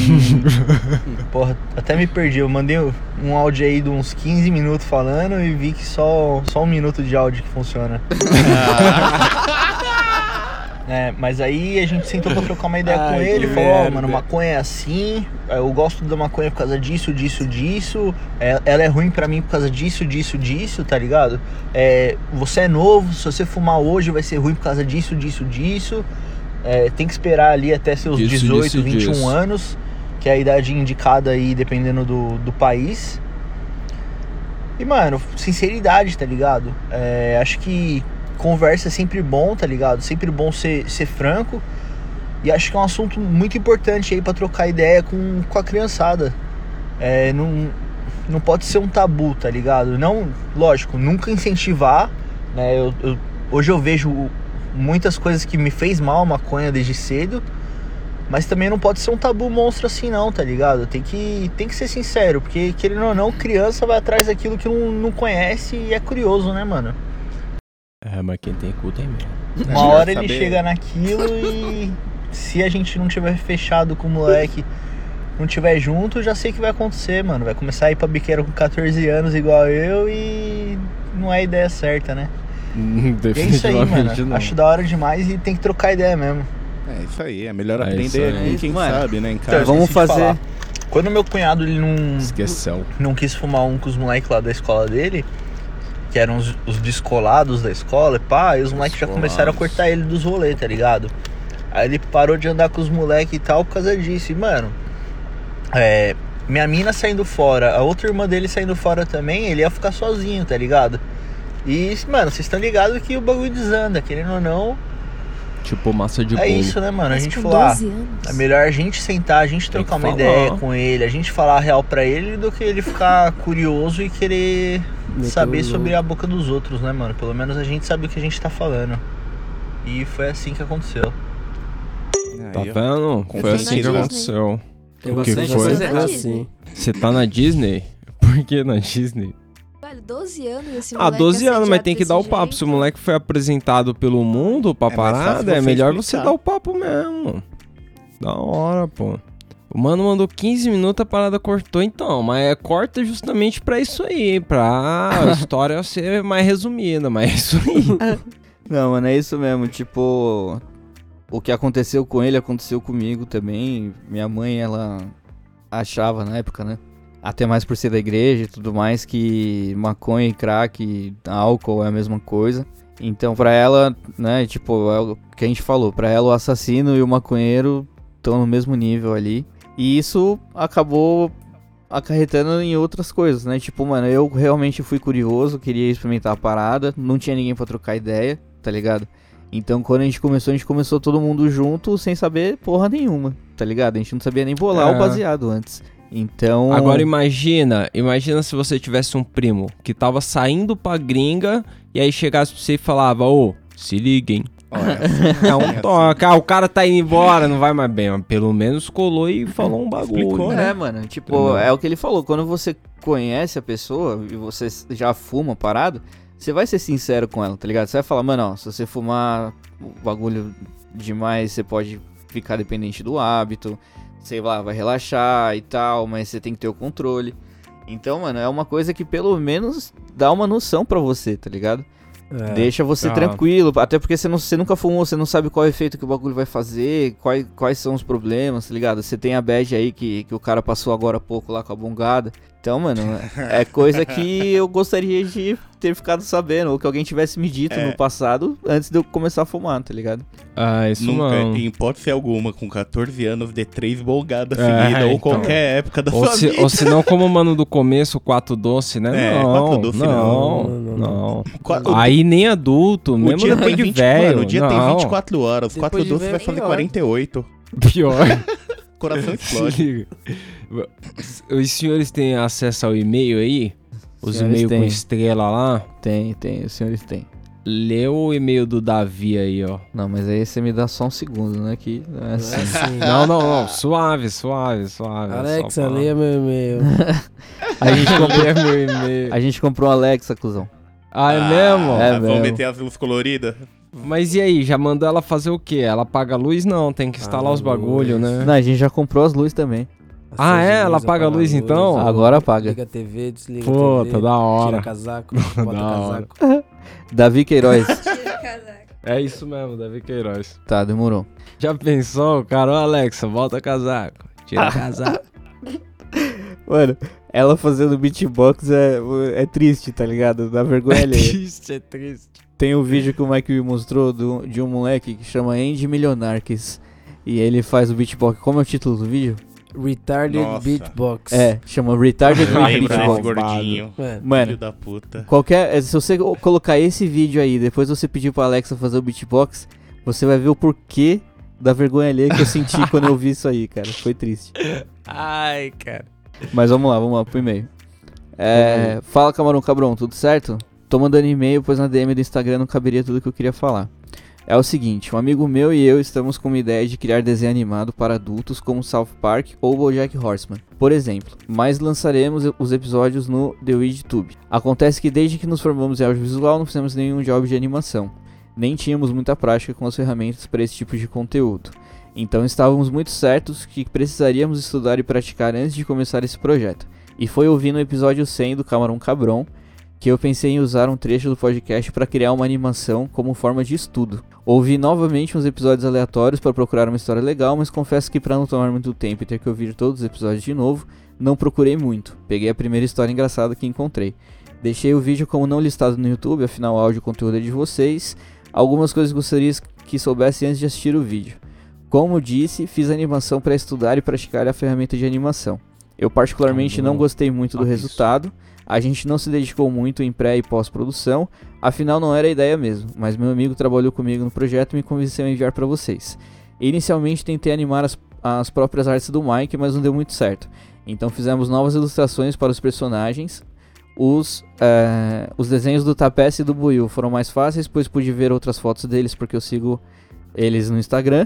porra, até me perdi. Eu mandei um áudio aí de uns 15 minutos falando e vi que só, só um minuto de áudio que funciona. É, mas aí a gente sentou pra trocar uma ideia Ai, com ele, falou, ó, merda. mano, maconha é assim, eu gosto da maconha por causa disso, disso, disso, é, ela é ruim pra mim por causa disso, disso, disso, tá ligado? É, você é novo, se você fumar hoje vai ser ruim por causa disso, disso, disso. É, tem que esperar ali até seus Disso, 18, disso, 21 disso. anos, que é a idade indicada aí dependendo do, do país. E, mano, sinceridade, tá ligado? É, acho que conversa é sempre bom, tá ligado? Sempre bom ser, ser franco. E acho que é um assunto muito importante aí pra trocar ideia com, com a criançada. É, não, não pode ser um tabu, tá ligado? Não, lógico, nunca incentivar, né? Eu, eu- hoje eu vejo muitas coisas que me fez mal a maconha desde cedo. Mas também não pode ser um tabu monstro assim não, tá ligado? Tem que, tem que ser sincero, porque querendo ou não, criança vai atrás daquilo que não, não conhece e é curioso, né, mano? É, mas quem tem cu tem medo. Uma hora ele chega naquilo e se a gente não tiver fechado com o moleque, não tiver junto, eu já sei o que vai acontecer, mano. Vai começar a ir pra biqueira com 14 anos igual eu e não é a ideia certa, né? E é isso aí, mano. Definitivamente não. Acho da hora demais e tem que trocar ideia mesmo. É isso aí, é melhor É aprender aí. com quem Mano, sabe, né, em então, casa. eu esqueci de falar. Quando meu cunhado ele não Esqueceu. não quis fumar um com os moleques lá da escola dele, que eram os, os descolados da escola, e pá, e os moleques já começaram a cortar ele dos rolês, tá ligado? Aí ele parou de andar com os moleques e tal por causa disso. E, mano, é, minha mina saindo fora, a outra irmã dele saindo fora também, ele ia ficar sozinho, tá ligado? E, mano, vocês estão ligados que o bagulho desanda, querendo ou não. Tipo massa de é bolo. isso, né, mano? A gente com falou, 12 anos. é melhor a gente sentar, a gente trocar uma falar. ideia com ele, a gente falar a real pra ele do que ele ficar curioso e querer saber sobre a boca dos outros, né, mano? Pelo menos a gente sabe o que a gente tá falando. E foi assim que aconteceu. Tá Aí, ó. vendo? Foi assim que aconteceu. Tem O que bastante foi? Você tá na Disney? Por que na Disney? Velho, 12 anos esse Ah, moleque 12 anos, mas tem que dar o jeito. papo. Se o moleque foi apresentado pelo mundo pra É parada, é melhor explicar. você dar o papo mesmo. Da hora, pô. O mano mandou 15 minutos, a parada cortou então, mas é corta justamente pra isso aí, pra a história ser mais resumida, mas é isso aí. Não, mano, é isso mesmo. Tipo, o que aconteceu com ele aconteceu comigo também. Minha mãe, ela achava na época, né? Até mais por ser da igreja e tudo mais, que maconha e crack, álcool é a mesma coisa. Então, pra ela, né, tipo, é o que a gente falou, pra ela o assassino e o maconheiro estão no mesmo nível ali. E isso acabou acarretando em outras coisas, né? Tipo, mano, eu realmente fui curioso, queria experimentar a parada, não tinha ninguém pra trocar ideia, tá ligado? Então, quando a gente começou, a gente começou todo mundo junto, sem saber porra nenhuma, tá ligado? A gente não sabia nem bolar É. o baseado antes. Então. Agora imagina, imagina se você tivesse um primo que tava saindo pra gringa e aí chegasse pra você e falava, ô, se liguem. É um toque. Ah, o cara tá indo embora, não vai mais bem. Mas pelo menos colou e falou um bagulho. Explicou, né? É, mano. Tipo, é o que ele falou. Quando você conhece a pessoa e você já fuma parado, você vai ser sincero com ela, tá ligado? Você vai falar, mano, ó, se você fumar o bagulho demais, você pode ficar dependente do hábito. Sei lá, vai relaxar e tal, mas você tem que ter o controle. Então, mano, é uma coisa que pelo menos dá uma noção pra você, tá ligado? É. Deixa você Ah. tranquilo, até porque você, não, você nunca fumou, você não sabe qual é o efeito que o bagulho vai fazer, quais, quais são os problemas, tá ligado? Você tem a bad aí que, que o cara passou agora há pouco lá com a bungada. Então, mano, é coisa que eu gostaria de ter ficado sabendo, ou que alguém tivesse me dito É. no passado antes de eu começar a fumar, tá ligado? Ah, isso Nunca, não. em hipótese alguma, com 14 anos, de três bolgadas É, seguidas, ou então. qualquer época da Ou sua se, vida. ou se não, como o mano do começo, quatro doce, né? É, não, quatro doce não, não. não, Qua- Aí nem adulto, O mesmo dia depois tem de 20, velho. mano, o dia tem não. 24 horas, Depois quatro velho vai fazer pior. 48. Pior. coração Se explode. Os senhores têm acesso ao e-mail aí? Os e-mails com estrela lá? Tem, tem, os senhores têm. Lê o e-mail do Davi aí, ó. Não, mas aí você me dá só um segundo, né? Que não é assim. Não, não, não. Suave, suave, suave. Alexa, pra- leia meu e-mail. A gente comprou, meu e-mail. a gente comprou um Alexa, cuzão. Ah, é mesmo? É Vamos mesmo. meter as luzes coloridas? Mas e aí, já mandou ela fazer o quê? Ela apaga a luz? Não, tem que instalar Apaga os a bagulho, luz. né? Não, a gente já comprou as luzes também. Ah, é? Ela luz, apaga a luz, então? Agora apaga. Liga a TV, desliga Puta, a TV. da hora. Tira casaco, bota casaco. Davi Queiroz. É isso mesmo, Davi Queiroz. tá, demorou. Já pensou, cara? Ô, Alexa, volta casaco. Tira casaco. Mano, ela fazendo beatbox é, é triste, tá ligado? Dá vergonha É triste, é triste. Tem um vídeo que o Mike me mostrou do, de um moleque que chama Andy Milionarques. E ele faz o beatbox. Como é o título do vídeo? Retarded Nossa. Beatbox. É, chama Retarded Beatbox. gordinho. É. Mano, Filho da puta. Qualquer. eh, Se você co- colocar esse vídeo aí, depois você pedir pra Alexa fazer o beatbox, você vai ver o porquê da vergonha alheia que eu senti quando eu vi isso aí, cara. Foi triste. Ai, cara. Mas vamos lá, vamos lá pro e-mail. É, fala Camarão Cabrão, tudo certo? Tô mandando e-mail, pois na DM do Instagram não caberia tudo que eu queria falar. É o seguinte, um amigo meu e eu estamos com uma ideia de criar desenho animado para adultos como South Park ou BoJack Horseman, por exemplo, mas lançaremos os episódios no The WeedTube. Acontece que desde que nos formamos em audiovisual não fizemos nenhum job de animação, nem tínhamos muita prática com as ferramentas para esse tipo de conteúdo. Então estávamos muito certos que precisaríamos estudar e praticar antes de começar esse projeto. E foi ouvindo o episódio 100 do Camarão Cabrão que eu pensei em usar um trecho do podcast para criar uma animação como forma de estudo. Ouvi novamente uns episódios aleatórios para procurar uma história legal, mas confesso que para não tomar muito tempo e ter que ouvir todos os episódios de novo, não procurei muito. Peguei a primeira história engraçada que encontrei. Deixei o vídeo como não listado no YouTube, afinal o áudio e o conteúdo é de vocês. Algumas coisas gostaria que soubesse antes de assistir o vídeo. Como disse, fiz animação para estudar e praticar a ferramenta de animação. Eu particularmente não gostei muito do resultado. A gente não se dedicou muito em pré e pós-produção, afinal não era a ideia mesmo, mas meu amigo trabalhou comigo no projeto e me convenceu a enviar para vocês. Inicialmente tentei animar as, as próprias artes do Mike, mas não deu muito certo. Então fizemos novas ilustrações para os personagens. Os, eh, os desenhos do Tapece e do Buiu foram mais fáceis, pois pude ver outras fotos deles porque eu sigo eles no Instagram.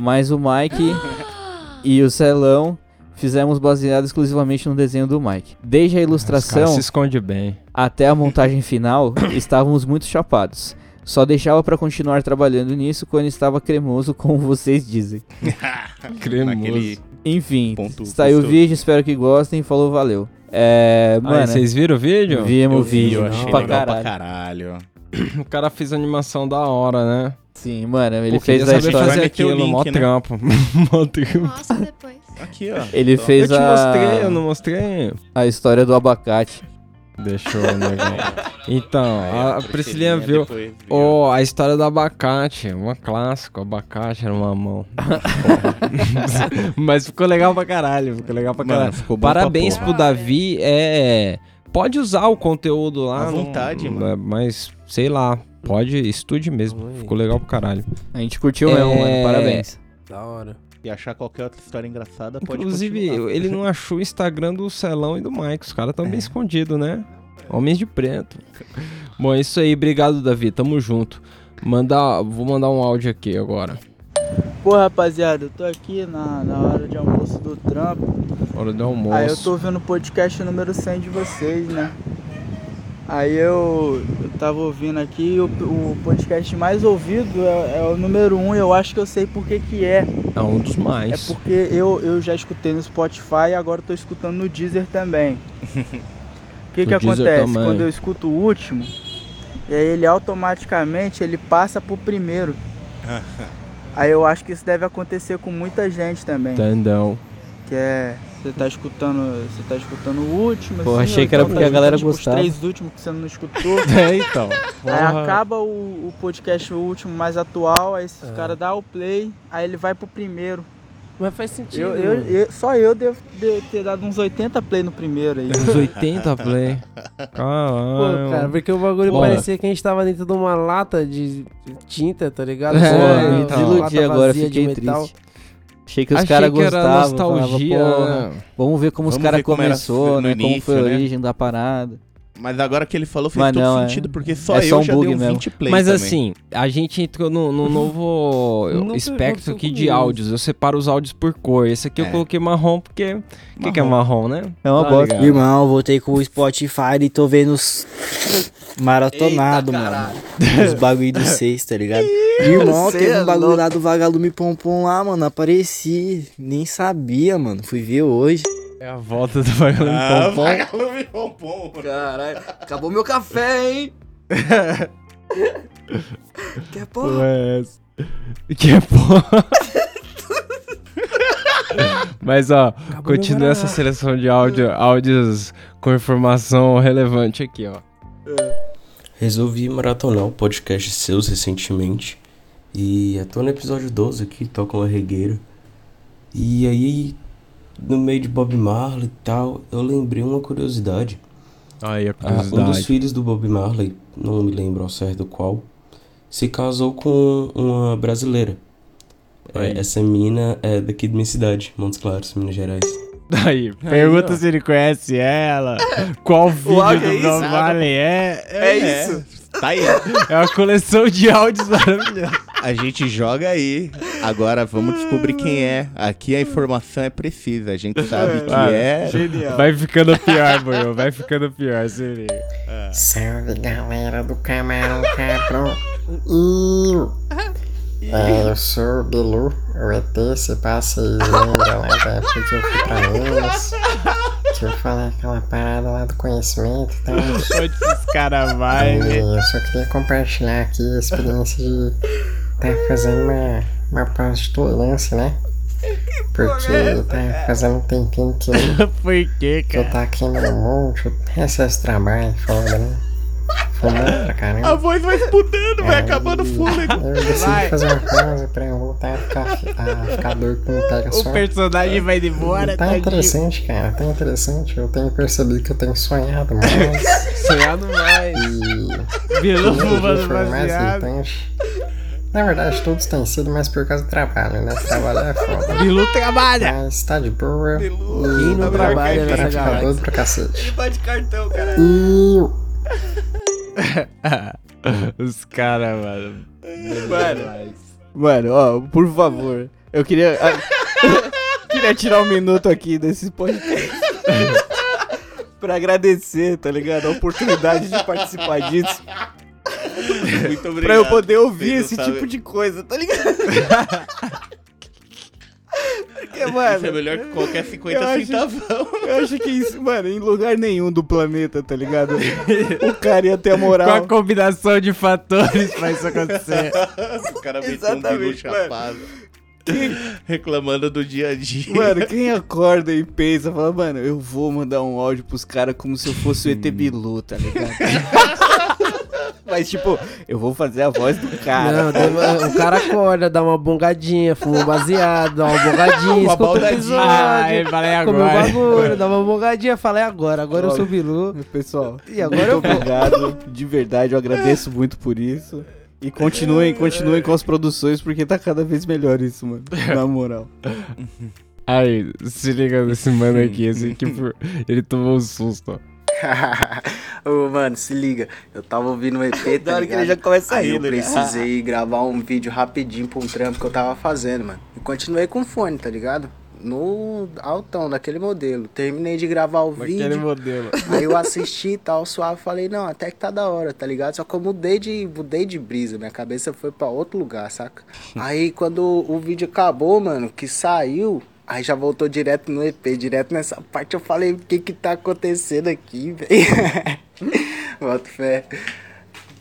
Mas o Mike e o Celão fizemos baseado exclusivamente no desenho do Mike. Desde a ilustração se esconde bem. até a montagem final, estávamos muito chapados. Só deixava pra continuar trabalhando nisso quando estava cremoso, como vocês dizem. Cremoso. Naquele Enfim, ponto saiu o vídeo, espero que gostem. Falou, valeu. É, Aí, mano, vocês viram o vídeo? vimos o vi, vídeo eu achei pra legal caralho. pra caralho. O cara fez animação da hora, né? Sim, mano, ele Pô, fez a história. fazer aquilo, link, mó né? trampo. Mó trampo. Mostra depois. Aqui, ó. Ele Então, fez Eu te a, mostrei, eu não mostrei. a história do abacate. Deixou, negão. Então, a, a Priscilinha viu. Oh, a história do abacate, uma clássico, abacate era uma mão. Mas ficou legal pra caralho, ficou legal pra Mano, caralho. pra Parabéns porra. pro Davi, é. Pode usar o conteúdo lá. À vontade, não- mano. Mas, sei lá, pode, estude mesmo. Ficou legal pra caralho. A gente curtiu É, mesmo, mano. Parabéns. Da hora. E achar qualquer outra história engraçada, pode Inclusive, continuar. ele não achou o Instagram do Celão e do Mike. Os caras tão bem escondidos, né? Homens de preto. Bom, é isso aí. Obrigado, Davi. Tamo junto. Mandar, vou mandar um áudio aqui agora. Pô, rapaziada, eu tô aqui na, na hora de almoço do trampo. Hora do almoço. Aí eu tô ouvindo o podcast número 100 de vocês, né? Aí eu, eu tava ouvindo aqui e o, o podcast mais ouvido é, é o número 1 e eu acho que eu sei por que que é. É um dos É mais. porque eu, eu já escutei no Spotify e agora tô escutando no Deezer também. O que que Deezer acontece? também. Quando eu escuto o último, e ele automaticamente ele passa pro primeiro. Aí eu acho que isso deve acontecer com muita gente também. Entendão. Que é. Você tá escutando. Você tá escutando o último. Pô, assim, achei que era então porque tá a galera escutando, tipo, gostava. Os três últimos que você não escutou. É, então. Aí acaba o, o podcast o último mais atual, aí esses É. caras dão o play, aí ele vai pro primeiro. Mas faz sentido. Eu, eu- eu- só eu devo de- ter dado uns 80 play no primeiro aí. Uns 80 play. Caralho. Pô, cara, porque o bagulho Porra. parecia que a gente tava dentro de uma lata de tinta, tá ligado? É, uma então. lata Iludi agora, vazia fiquei de metal. triste. Achei que os caras gostavam. nostalgia, falava, "Porra, né? Vamos ver como os Vamos caras como era começou, no né? como início, foi a né? origem da parada. Mas agora que ele falou fez Mas todo não, é- sentido, porque só é eu só um já bug dei um mesmo. 20 play Mas também. assim, a gente entrou no, no novo espectro aqui de áudios. Eu separo os áudios por cor. Esse aqui eu É. coloquei marrom porque. O que, que é marrom, né? É uma Tá bosta. ligado? Irmão, voltei com o Spotify e tô vendo os maratonado, mano. Os bagulho do seis, tá ligado? Irmão, teve é um bagulho louco. lá do Vagalume Pompom lá, mano. Apareci. Nem sabia, mano. Fui ver hoje. É a volta do Vagalume Ah, Pompom. vagalume pompom. Caralho, acabou meu café, hein? Que Pô, é essa? Que é porra. Mas ó, continua essa seleção de áudio, áudios com informação relevante aqui, ó. Resolvi maratonar o podcast seus recentemente. E eu tô no episódio 12 aqui, toca uma regueira. E aí, no meio de Bob Marley e tal, eu lembrei uma curiosidade. Aí, a Ah, um dos curiosidade. filhos do Bob Marley, não me lembro ao certo qual, se casou com uma brasileira. É, Aí. essa mina é daqui da minha cidade, Montes Claros, Minas Gerais. Aí, pergunta se ele conhece ela. Qual vídeo do é isso? Bob Marley é. É isso. Tá aí. É uma coleção de áudios maravilhosos. A gente joga aí. Agora vamos descobrir quem é. Aqui a informação é precisa. A gente sabe que Ah, é. Vai ficando pior, boiô. Vai ficando pior, liga. Salve galera do Camarão Cabrão. Eu. É, eu sou o Bilu, o ET, se passa e lembra lá da época que eu fui pra Minas. Que eu falei aquela parada lá do conhecimento e tal. Onde esses caras vão, E velho? eu só queria compartilhar aqui a experiência de estar fazendo uma, uma tolerância, né? Porque tá fazendo um tempinho que, Por que, que eu cara? tá aqui no monte, recesso de trabalho, foda, né? Fumando pra caramba. A voz vai espudando, vai Aí, acabando o fôlego. Eu decidi Vai. fazer uma pausa pra eu voltar a ficar, a ficar doido com o pega O só. personagem vai embora, Tá tadinho. interessante, cara, tá interessante. Eu tenho percebido que eu tenho sonhado mais. Sonhado mais. E. Hoje fumando mais irritante. Na verdade, todos têm sido, mas por causa do trabalho, né? Trabalhar é foda. Bilu trabalha. Mas tá de boa. Quem não trabalha Para nessa galáxia? pra cacete. bate cartão, cara. E. Os caras, mano. Mano, mano, ó, por favor. Eu queria. ah, queria tirar um minuto aqui desse podcast. pra agradecer, tá ligado? A oportunidade de participar disso. Muito obrigado. Pra eu poder ouvir esse não tipo de coisa, tá ligado? Porque, mano. Isso é melhor que qualquer 50 eu acho- centavão. Eu acho que isso, mano, em lugar nenhum do planeta, tá ligado? O cara ia ter a Com a moral. combinação de fatores pra isso acontecer. o cara meteu um bilu chapado. Reclamando do dia a dia. Mano, quem acorda e pensa, fala, mano, eu vou mandar um áudio pros caras como se eu fosse o ET Bilu, tá ligado? Mas, tipo, eu vou fazer a voz do cara. Não, daí o cara acorda, dá uma bongadinha, fuma um baseado, dá uma bongadinha, Uma escuta o episódio. Ah, eu falei agora. bagulho, dá uma bongadinha, falei agora, agora eu sou Bilu. Pessoal, E agora muito eu vou. obrigado. De verdade, eu agradeço muito por isso. E continuem, continuem com as produções, porque tá cada vez melhor isso, mano. Na moral. Aí, se liga nesse mano aqui, aqui, por- ele tomou um susto, ó. Ô, mano, se liga. Eu tava ouvindo um EP, tá Da hora que ele já começa Aí eu rindo, né? precisei gravar um vídeo rapidinho pra um trampo que eu tava fazendo, mano. E continuei com fone, tá ligado? No altão, daquele modelo. Terminei de gravar o Aquele vídeo. modelo. Aí eu assisti e tal, suave, falei, não, até que tá da hora, tá ligado? Só que eu mudei de, mudei de brisa, minha cabeça foi pra outro lugar, saca? Aí quando o vídeo acabou, mano, que saiu, aí já voltou direto no EP, direto nessa parte, eu falei, o que que tá acontecendo aqui, velho? Boto fé,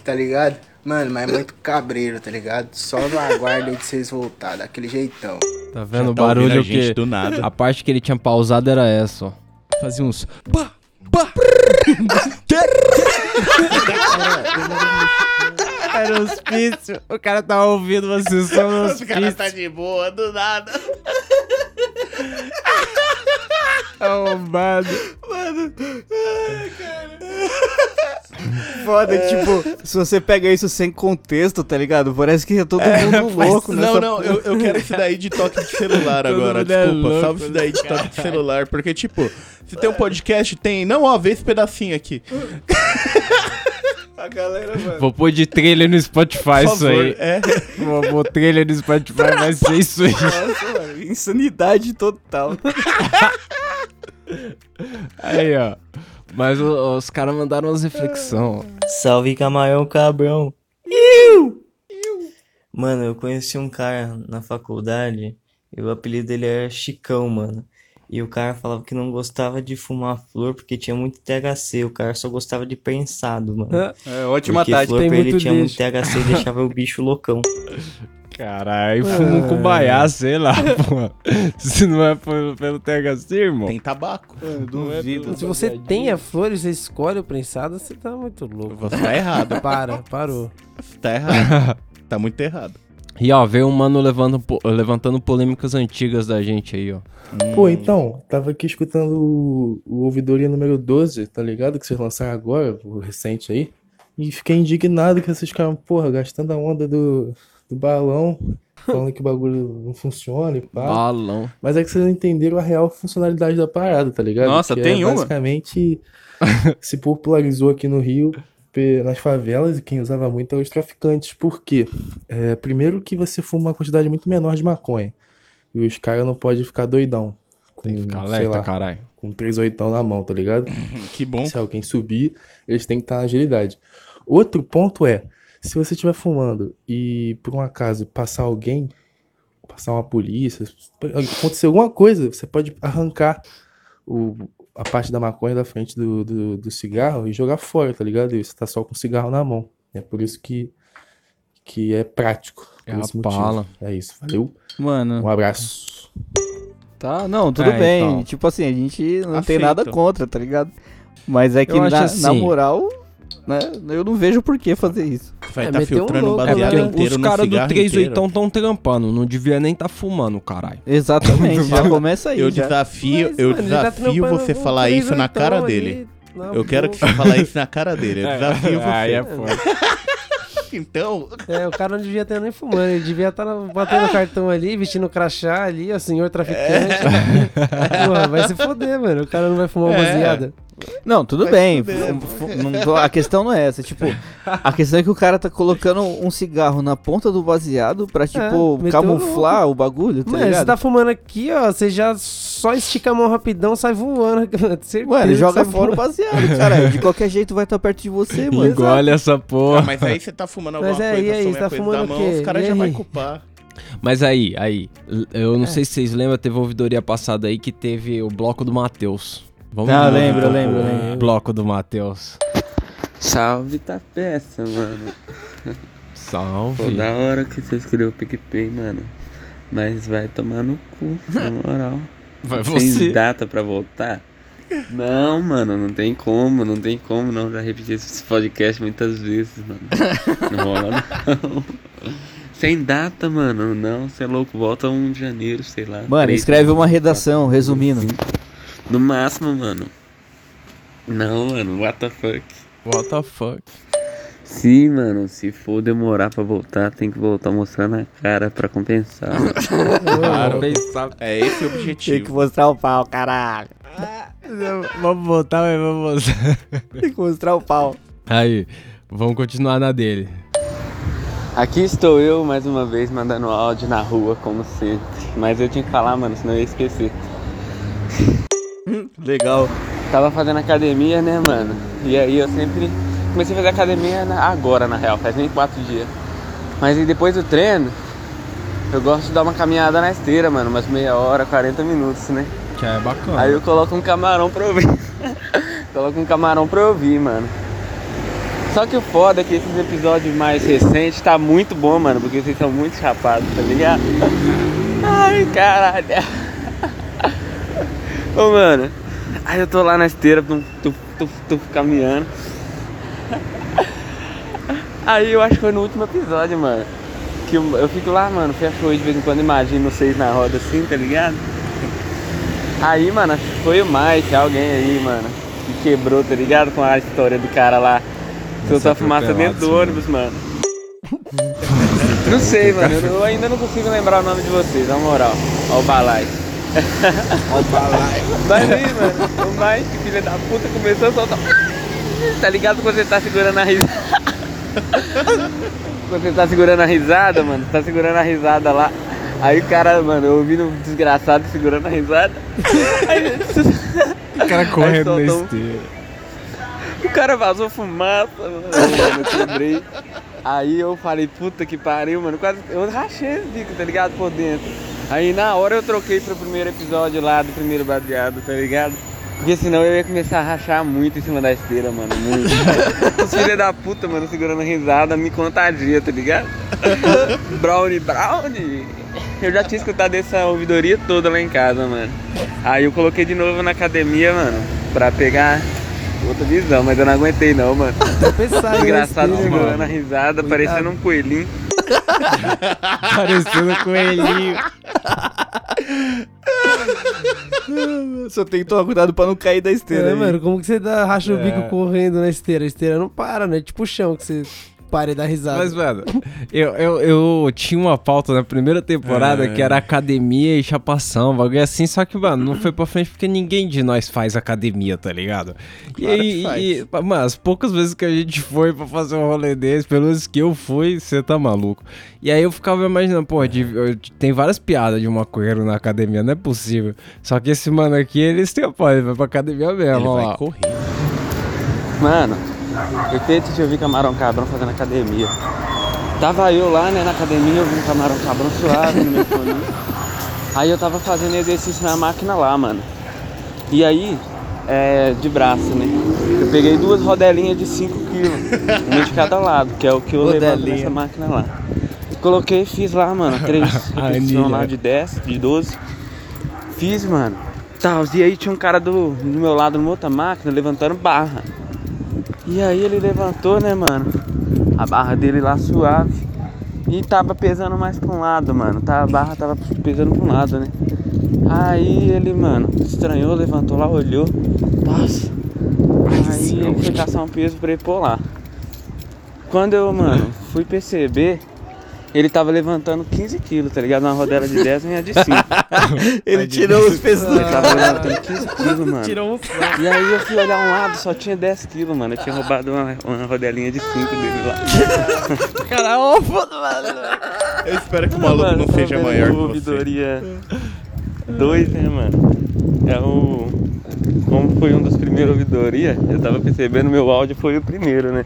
tá ligado? Mano, mas é muito cabreiro, tá ligado? Só no aguardo aí de vocês voltar, daquele jeitão. Tá vendo o tá barulho a gente que... do nada. A parte que ele tinha pausado era essa, ó. Fazia uns... Pá, pá. Era os pícios. O cara tava ouvindo uma sessão nos Os caras pícios. tá de boa, do nada. Arrombado. Mano. Ai, cara. Foda, que, tipo, se você pega isso sem contexto, tá ligado? Parece que é todo mundo louco, Não, nessa não, eu, eu quero esse daí de toque de celular agora. é Desculpa, louco, salve esse daí de toque de celular. Porque, tipo, se tem um podcast, tem. Não, ó, vê esse pedacinho aqui. A galera, mano. Vou pôr de trailer no Spotify Por isso favor, aí. é. Vou pôr trailer no Spotify, vai ser isso aí. Nossa, mano, insanidade total. Aí, ó. Mas o- os caras mandaram umas reflexões. Salve Camarão Cabrão. Iu! Mano, eu conheci um cara na faculdade e o apelido dele era Chicão, mano. E o cara falava que não gostava de fumar flor porque tinha muito THC. O cara só gostava de prensado, mano. É, ótima porque tática. flor Tem pra ele tinha muito THC e deixava o bicho loucão. Caralho, fuma um cubaiá, sei lá, pô. Se não é pelo, pelo THC, irmão. Tem tabaco. duvido. Se você tem a flor e você escolhe o prensado, você tá muito louco. Você tá errado. Para, parou. Tá errado. tá muito errado. E ó, veio um mano levantando, po- levantando polêmicas antigas da gente aí, ó. Pô, então, tava aqui escutando o, o Ouvidoria número 12, tá ligado? Que vocês lançaram agora, o recente aí. E fiquei indignado que vocês ficaram, porra, gastando a onda do, do balão, falando que o bagulho não funciona e pá. Balão. Mas é que vocês não entenderam a real funcionalidade da parada, tá ligado? Nossa, que tem é, uma? Basicamente, se popularizou aqui no Rio, nas favelas, e quem usava muito eram os traficantes. Por quê? É, primeiro que você fuma uma quantidade muito menor de maconha. E os caras não podem ficar doidão. Com, ficar sei alerta, lá, caralho. Com três oitão na mão, tá ligado? Que bom. Se alguém subir, eles têm que estar na agilidade. Outro ponto é, se você estiver fumando e por um acaso passar alguém, passar uma polícia, acontecer alguma coisa, você pode arrancar o, a parte da maconha da frente do, do, do cigarro e jogar fora, tá ligado? E você tá só com o cigarro na mão. É por isso que, que é prático. É a bala. É isso, valeu. Mano. Um abraço. Tá, não, tudo É, bem. então. Tipo assim, a gente não tem Aceito. nada contra, tá ligado? Mas é que na, assim- na moral, né, eu não vejo por que fazer isso. Vai É, tá um filtrando louco. baseado É inteiro Os no caras do cigarro 3 inteiro. oitão tão trampando, não devia nem tá fumando, caralho. Exatamente, já começa aí. Eu já. desafio, Mas, eu mano, tá desafio trampando você falar isso na cara ali, dele. na Eu quero que você fale isso na cara dele. Eu É, desafio você. aí é foda. Então. É, o cara não devia estar nem fumando, ele devia estar batendo cartão ali, vestindo crachá ali, ó, senhor traficante. Porra, vai se foder, mano. O cara não vai fumar uma É. baseada. Não, tudo Vai bem. não a questão não é essa. Tipo, a questão é que o cara tá colocando um cigarro na ponta do baseado pra, tipo, meteu camuflar o bagulho, tá Mano, ligado? você tá fumando aqui, ó, você já só estica a mão rapidão, sai voando. Certeza Mano, que joga fora o voando. baseado, cara. De qualquer jeito vai estar perto de você, mano. Engole essa porra. Ah, mas aí você tá fumando alguma Mas é, coisa, e aí, some você a tá coisa fumando da o mão, quê? os caras já vai aí? culpar. Mas aí, aí, eu É. não sei se vocês lembram, teve ouvidoria passada aí que teve o bloco do Matheus. Vamos ouvir lembro, um lembro, o lembro. Bloco do Matheus. Salve tapeça, mano. Salve. Pô, da hora que você escolheu o PicPay, mano. Mas vai tomar no cu, na moral. Vai Sem você. data pra voltar? Não, mano, não tem como, não tem como não. Já repeti esse podcast muitas vezes, mano. Não rola não. Sem data, mano. Não, você é louco. Volta 1 de janeiro, sei lá. Mano, três, escreve uma quatro, redação, resumindo. No máximo, mano. Não, mano, what the fuck. What the fuck? Sim, mano, se for demorar pra voltar, tem que voltar mostrando a cara pra compensar. Claro. É esse o objetivo. Tem que mostrar o pau, caralho. Vamos voltar, mas vamos voltar. Tem que mostrar o pau. Aí, vamos continuar na dele. Aqui estou eu mais uma vez mandando áudio na rua, como sempre. Mas eu tinha que falar, mano, senão eu ia esquecer. Legal. Tava fazendo academia, né, mano? E aí eu sempre. Comecei a fazer academia agora, na real, faz nem quatro dias. Mas aí depois do treino, eu gosto de dar uma caminhada na esteira, mano, umas meia hora, 40 minutos, né? Que é bacana. Aí eu coloco um camarão pra ouvir. coloco um camarão pra ouvir, mano. Só que o foda é que esses episódios mais recentes tá muito bom, mano, porque vocês são muito chapados, tá ligado? Ai, caralho. Ô, mano, aí eu tô lá na esteira, tum, tum, tum, tum, caminhando. Aí eu acho que foi no último episódio, mano. Que eu, eu fico lá, mano, fecho o olho de vez em quando, imagino vocês na roda assim, tá ligado? Aí, mano, acho que foi o Mike, alguém aí, mano, que quebrou, tá ligado? Com a história do cara lá. Soltou a fumaça dentro do ônibus, mano. Não sei, mano, eu, eu ainda não consigo lembrar o nome de vocês, na moral. Ó o balai. O. Mas aí, mano, o Mike, filho da puta, começou a soltar. Tá ligado quando você tá segurando a risada? quando você tá segurando a risada, mano, tá segurando a risada lá. Aí o cara, mano, eu ouvindo um desgraçado segurando a risada. Aí, O cara correndo na esteira. O cara vazou fumaça, mano. Eu quebrei. Aí eu falei, puta que pariu, mano. Quase, eu rachei esse bico, tá ligado? Por dentro. Aí na hora eu troquei pro primeiro episódio lá do primeiro baseado, tá ligado? Porque senão eu ia começar a rachar muito em cima da esteira, mano. Muito. Os filhos da puta, mano, segurando risada, me contagia, tá ligado? brownie, brownie. Eu já tinha escutado essa ouvidoria toda lá em casa, mano. Aí eu coloquei de novo na academia, mano, pra pegar outra visão, mas eu não aguentei não, mano. pensar Engraçado segurando a risada, parecendo um coelhinho. Parecendo um coelhinho. Só tem que tomar cuidado pra não cair da esteira. É, aí. mano, como que você dá, racha o É. bico correndo na esteira? A esteira não para, né? Tipo o chão que você para e dá risada. Mas, mano, eu, eu, eu tinha uma pauta na primeira temporada É. que era academia e chapação, bagulho assim, só que, mano, não foi pra frente porque ninguém de nós faz academia, tá ligado? E Claro aí, e, mano, as poucas vezes que a gente foi pra fazer um rolê desse, pelo menos que eu fui, você tá maluco. E aí eu ficava imaginando, pô, de- eu- tem várias piadas de maconheiro na academia, não é possível. Só que esse mano aqui, eles têm apoio, ele vai pra academia mesmo, Ele ó vai correr. Mano, eu tento te ouvir camarão cabrão fazendo academia. Tava eu lá, né, na academia, ouvindo camarão cabrão suave no meu fone. Aí eu tava fazendo exercício na máquina lá, mano. E aí, é, de braço, né? Eu peguei duas rodelinhas de 5 kg, uma de cada lado, que é o que eu levanto Rodelinha. nessa máquina lá. Coloquei e fiz lá, mano, três repetições lá de 10, de 12. Fiz, mano. Tá, e aí tinha um cara do, do meu lado numa outra máquina levantando barra. E aí ele levantou, né, mano? A barra dele lá suave. E tava pesando mais pra um lado, mano. Tá, a barra tava pesando pra um lado, né? Aí ele, mano, estranhou, levantou lá, olhou. Nossa. Aí ele foi caçar um peso pra ele pôr lá. Quando eu, mano, fui perceber, ele tava levantando 15 quilos, tá ligado? Uma rodela de 10 e uma de 5. Ele tirou os pesos do Ele tava levantando 15 quilos, mano. Tirou um E aí eu fui olhar um lado, só tinha 10 quilos, mano. Eu tinha roubado uma, uma rodelinha de 5 dele lá. Caralho, foda, mano. Eu espero que o maluco não seja maior que você. Ouvidoria 2, né, mano? É o. Como foi um dos primeiros ouvidoria, eu tava percebendo meu áudio foi o primeiro, né?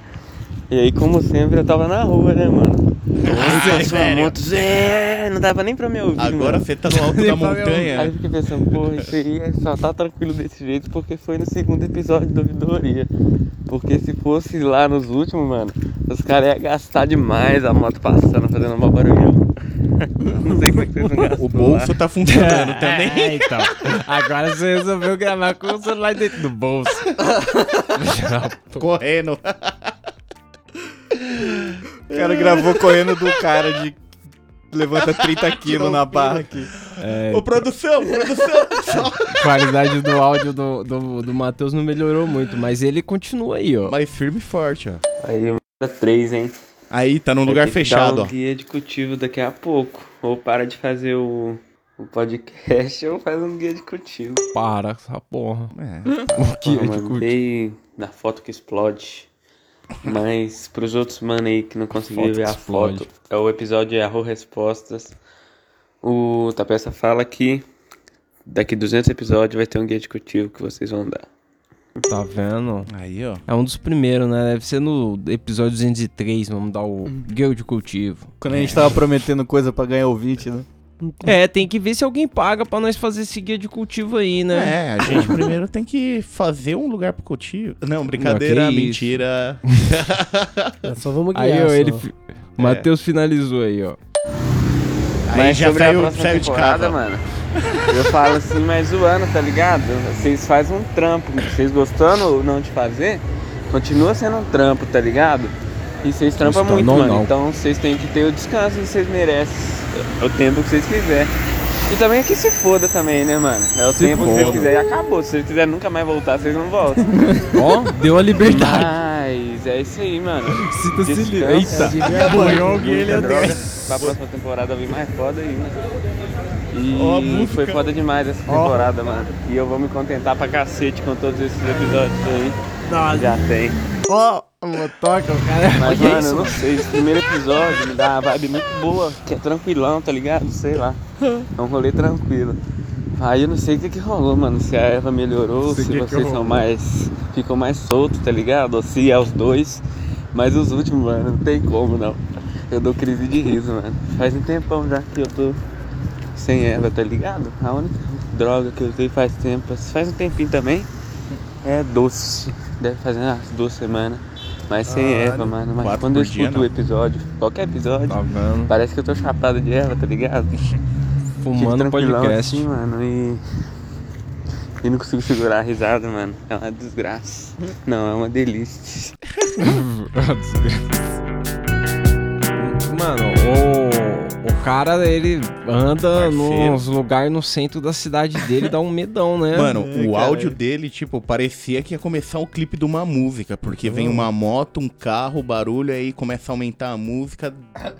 E aí, como sempre, eu tava na rua, né, mano? Aí passou uma moto, Zé, não dava nem pra me ouvir. Agora mano. você tá no alto da montanha. Aí eu fiquei pensando, porra, isso aí é só tá tranquilo desse jeito porque foi no segundo episódio da ouvidoria. Porque se fosse lá nos últimos, mano, os caras iam gastar demais a moto passando, fazendo uma barulhão. Não sei como é que vocês não gastam O bolso lá. tá funcionando também. É, então. Agora você resolveu gravar com o celular dentro do bolso. Correndo. O cara gravou correndo do cara de. Levanta 30 quilos na barra aqui. É, Ô, produção, produção. a qualidade do áudio do, do, do Matheus não melhorou muito, mas ele continua aí, ó. Mas firme e forte, ó. Aí, manda três, hein? Aí, tá num Vai lugar fechado, dar ó. um guia de cultivo daqui a pouco. Ou para de fazer o, o podcast ou faz um guia de cultivo. Para essa porra. É. O que é Eu de mandei na foto que explode. Mas pros outros mano aí que não conseguiram ver a explode. foto, é o episódio Errou Respostas. O Tapeça fala que daqui 200 episódios vai ter um guia de cultivo que vocês vão dar. Tá vendo? Aí, ó. É um dos primeiros, né? Deve ser no episódio 203, vamos dar o guia de cultivo. Quando a gente tava prometendo coisa pra ganhar ouvinte, né? É, tem que ver se alguém paga pra nós fazer esse guia de cultivo aí, né? É, a gente primeiro tem que fazer um lugar pro cultivo. Não, brincadeira, Não, mentira. É, só vamos guiar. Aí, ó, só. ele. O Matheus finalizou aí, ó. Aí Mas já sobre saiu- a próxima saiu de temporada, casa. mano. Eu falo assim, mas zoando, tá ligado? Vocês fazem um trampo. Vocês gostando ou não de fazer, continua sendo um trampo, tá ligado? E vocês trampam muito, ou mano. não. Então vocês têm que ter o descanso que vocês merecem. O tempo que vocês quiserem. E também é que se foda também, né, mano? É o Se tempo que vocês foda. quiserem. Acabou. Se vocês quiserem nunca mais voltar, vocês não voltam. Ó, deu a liberdade. Mas é isso aí, mano. Sinta-se livre. Eita, ele é droga. desse. Pra próxima temporada vir mais foda ainda. E música. foi foda demais essa temporada, mano. E eu vou me contentar pra cacete com todos esses episódios aí. Nossa. Já tem. Ó, o motoca, o cara. Mas, Olha mano, isso, eu não sei, esse primeiro episódio me dá uma vibe muito boa, que é tranquilão, tá ligado? Sei lá. É um rolê tranquilo. Aí eu não sei o que que rolou, mano. Se a Eva melhorou, se que que vocês rolou. são mais. ficam mais soltos, tá ligado? Ou se é os dois. Mas os últimos, mano, não tem como não. Eu dou crise de riso, mano. Faz um tempão já que eu tô sem Eva, tá ligado? A única droga que eu usei faz tempo, faz um tempinho também, é doce. Deve fazer umas duas semanas. Mas sem Caralho. Eva, mano. Mas Quatro quando eu por dia, escuto não. o episódio, qualquer episódio, parece que eu tô chapado de Eva, tá ligado? Fumando Fico tranquilão podcast. Assim, mano, e. E não consigo segurar a risada, mano. É uma desgraça. Não, é uma delícia. Mano, o, o cara, ele anda nos lugares no centro da cidade dele, dá um medão, né? Mano, É, o cara. áudio dele, tipo, parecia que ia começar o clipe de uma música, porque vem uma moto, um carro, barulho, aí começa a aumentar a música.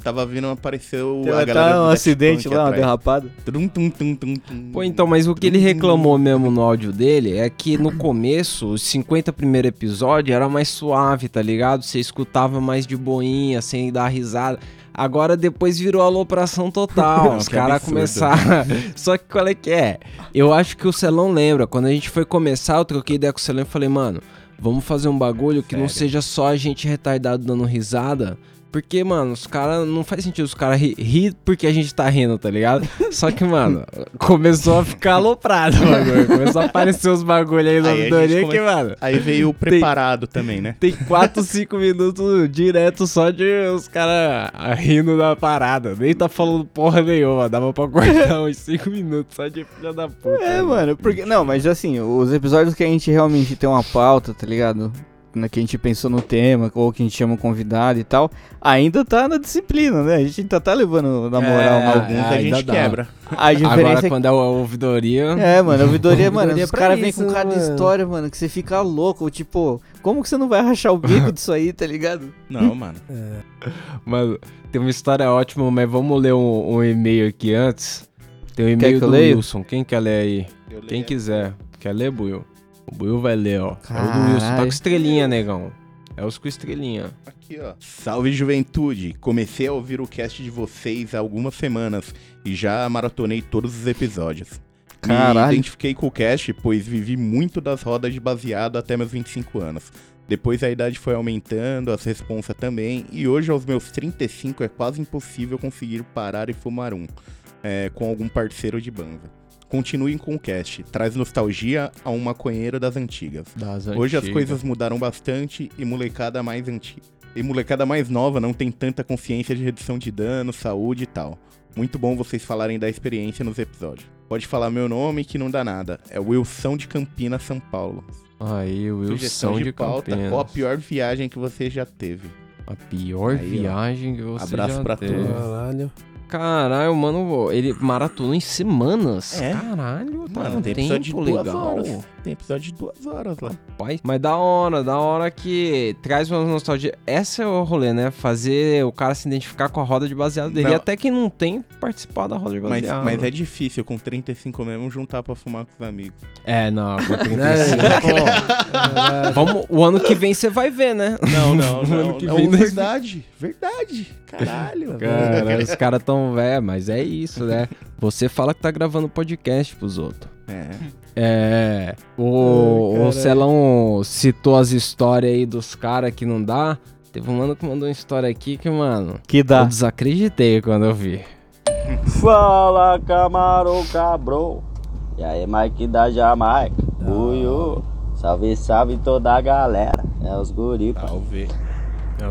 Tava vindo, apareceu Teve a galera. do um acidente lá, uma derrapada. Tum, tum, tum, tum, tum. Pô, então, mas o que ele reclamou mesmo no áudio dele é que no começo, os 50 primeiros episódios era mais suave, tá ligado? Você escutava mais de boinha, sem dar risada. Agora depois virou alopração total. Os caras começaram. Só que qual é que é? Eu acho que o Celão lembra. Quando a gente foi começar, eu troquei ideia com o Celão e falei, mano, vamos fazer um bagulho que não seja só a gente retardado dando risada. Porque, mano, os caras. Não faz sentido os caras rir ri porque a gente tá rindo, tá ligado? Só que, mano, começou a ficar aloprado o bagulho. Começou a aparecer os bagulho aí na come- que, mano. Aí veio o tem- preparado também, né? Tem 4, 5 minutos direto só de os caras rindo da parada. Nem tá falando porra nenhuma. Dava pra cortar uns 5 minutos só de filha da puta. É, mano, porque. Não, mas assim, os episódios que a gente realmente tem uma pauta, tá ligado? Na que a gente pensou no tema, ou que a gente chama um convidado e tal, ainda tá na disciplina, né? A gente ainda tá levando na moral É, alguns é, a gente dá. quebra. A diferença Agora, é quando é a ouvidoria. É, mano, a ouvidoria, mano, Ouvidoria os caras vêm com cada mano. história, mano, que você fica louco. Tipo, como que você não vai rachar o bico disso aí, tá ligado? Não, mano. Mano, tem uma história ótima, mas vamos ler um, um e-mail aqui antes. Tem um e-mail do leia? Wilson. Quem quer ler aí? Quem quiser. Quer ler, Buiu? O Buiu vai ler, ó. É o do Wilson. Tá Caralho. com estrelinha, negão. É os com estrelinha. Aqui, ó. Salve juventude! Comecei a ouvir o cast de vocês há algumas semanas e já maratonei todos os episódios. Caralho. Me identifiquei com o cast, pois vivi muito das rodas de baseado até meus 25 anos. Depois a idade foi aumentando, as responsas também, e hoje aos meus 35 é quase impossível conseguir parar e fumar um, é, com algum parceiro de banda. Continuem com o cast, traz nostalgia a um maconheiro das antigas. Das Hoje as coisas mudaram bastante e molecada mais antiga. E molecada mais nova não tem tanta consciência de redução de dano, saúde e tal. Muito bom vocês falarem da experiência nos episódios. Pode falar meu nome que não dá nada. É Wilson de Campinas, São Paulo. Aí, Wilson Sugestão de, de pauta. Campinas. Qual a pior viagem que você já teve? A pior Aí, viagem que você Abraço já pra teve. todos. Caralho. Caralho, mano, ele maratonou em semanas. É. Caralho, tá Mano, no tem tempo episódio de duas legal. horas. Tem episódio de duas horas lá. Rapaz, mas da hora, da hora que traz uma nostalgia. Essa é o rolê, né? Fazer o cara se identificar com a roda de baseado dele. Não. E até quem não tem, participar da roda de Mas, baseado. mas é difícil com 35 mesmo juntar pra fumar com os amigos. É, não, com 35. É. Vamos, o ano que vem você vai ver, né? Não, não, O não. ano que não, vem nós- verdade, verdade. Caralho. Cara, os caras tão velho, mas é isso, né? Você fala que tá gravando podcast pros outros. É. É. O, Ai, o. Celão citou as histórias aí dos caras que não dá. Teve um mano que mandou uma história aqui que, mano. Que dá. Eu desacreditei quando eu vi. Fala, camarão cabrão. E aí, Mike da Jamaica. Buiu. Salve, salve toda a galera. É os guri. Salve.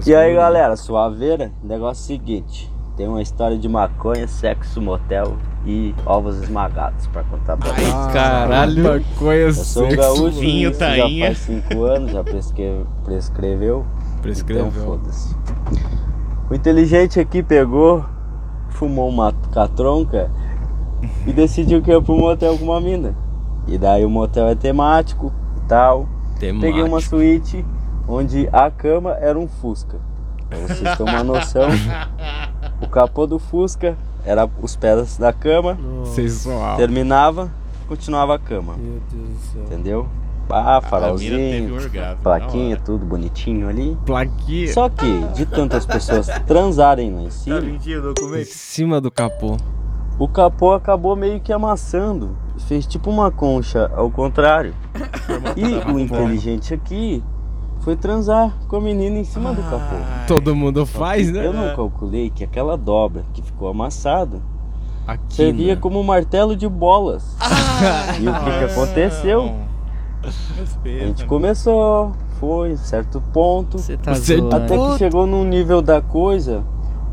E aí, galera, suaveira? Negócio seguinte. Tem uma história de maconha, sexo, motel e ovos esmagados pra contar pra vocês. caralho. Maconha, Eu sou um sexo, gaúcho, vinho, tainha. já faz 5 anos, já prescre- prescreveu. Prescreveu. Então foda-se. O inteligente aqui pegou, fumou uma catronca e decidiu que ia pro motel com uma mina. E daí o motel é temático e tal. Peguei uma suíte onde a cama era um Fusca. Pra vocês terem uma noção, o capô do Fusca era os pés da cama. Sensual. Terminava, continuava a cama. Meu Deus do céu. Entendeu? Ah, farolzinho, orgasmo, plaquinha, tudo bonitinho ali. Plaquinha. Só que, de tantas pessoas transarem lá em cima, Em cima do capô. o capô acabou meio que amassando. Fez tipo uma concha ao contrário. E o inteligente aqui foi transar com a menina em cima do capô. Todo mundo faz, né? Eu não calculei que aquela dobra que ficou amassada Aqui, servia né? como um martelo de bolas. e o que, que aconteceu? A gente começou, foi, certo ponto. tá até que chegou num nível da coisa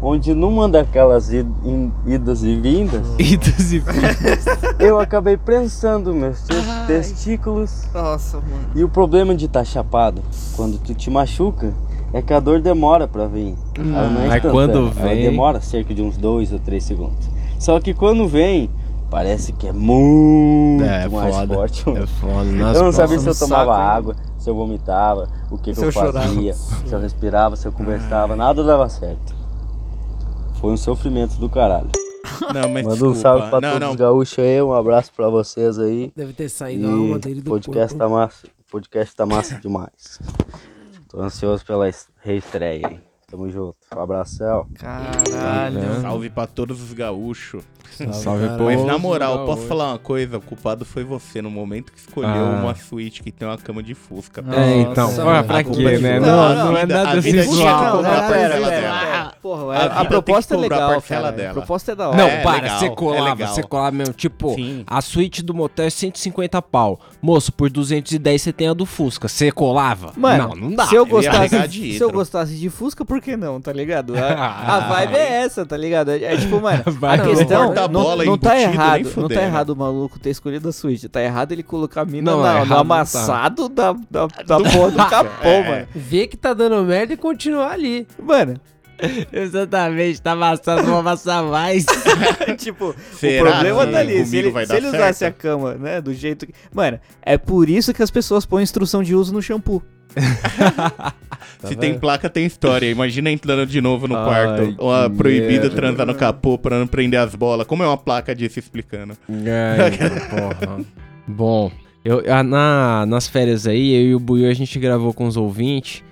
onde numa daquelas idas e vindas, idas e vindas, eu acabei prensando meus te- testículos. Nossa, mano. E o problema de estar chapado, quando tu te machuca, é que a dor demora pra vir. Ela não é Mas quando ela vem- demora cerca de uns 2 ou 3 segundos. Só que quando vem, parece que é muito É, mais foda. forte. É foda. eu Nossa, não sabia se eu tomava saco, água, se eu vomitava, o que, que eu eu chorava. fazia, se eu respirava, se eu conversava, nada dava certo. Foi um sofrimento do caralho. Não, mas Manda um desculpa. salve pra Não, todos não. os gaúchos aí, um abraço pra vocês aí. Deve ter saído E a alma dele do podcast corpo. tá massa, podcast tá massa demais. Tô ansioso pela es- reestreia aí. Tamo junto. Um abração. Caralho. Salve pra todos os gaúchos. Salve pra Mas na moral, posso falar uma coisa? O culpado foi você no momento que escolheu Ah. uma suíte que tem uma cama de fusca. É, então, Nossa, pô, a pra quê, é né? sua. Não, não é nada Não, pera, dela. pera. Porra, A a, a proposta é legal, cara. dela. A proposta é da hora. Não, É, para, legal, você é colava, legal. você colava mesmo. Tipo, Sim. a suíte do motel é 150 pau. Moço, por 210 você tem a do Fusca. Você colava? Mano, não, não dá. se eu gostasse, se eu gostasse de Fusca, por que não, tá ligado? A, a vibe é essa, tá ligado? É, é tipo, mano, a é questão não, Porta-bola não tá errado, não tá errado o maluco ter escolhido a suíte, tá errado ele colocar a mina Não, na- errado no não amassado da, da, da porra do capô, É. mano. Vê que tá dando merda e continuar ali. Mano, Exatamente, tá amassado, vou amassar mais. tipo, Será o problema tá ali. Se ele, vai se ele usasse certo? a cama, né, do jeito que... Mano, é por isso que as pessoas põem instrução de uso no shampoo. Se tem placa, tem história. Imagina entrando de novo no Ai, quarto. Ou a que proibido merda. transar no capô pra não prender as bolas. Como é uma placa disso explicando? Ai, porra. Bom, eu, na, nas férias aí, eu e o Buiu, a gente gravou com os ouvintes.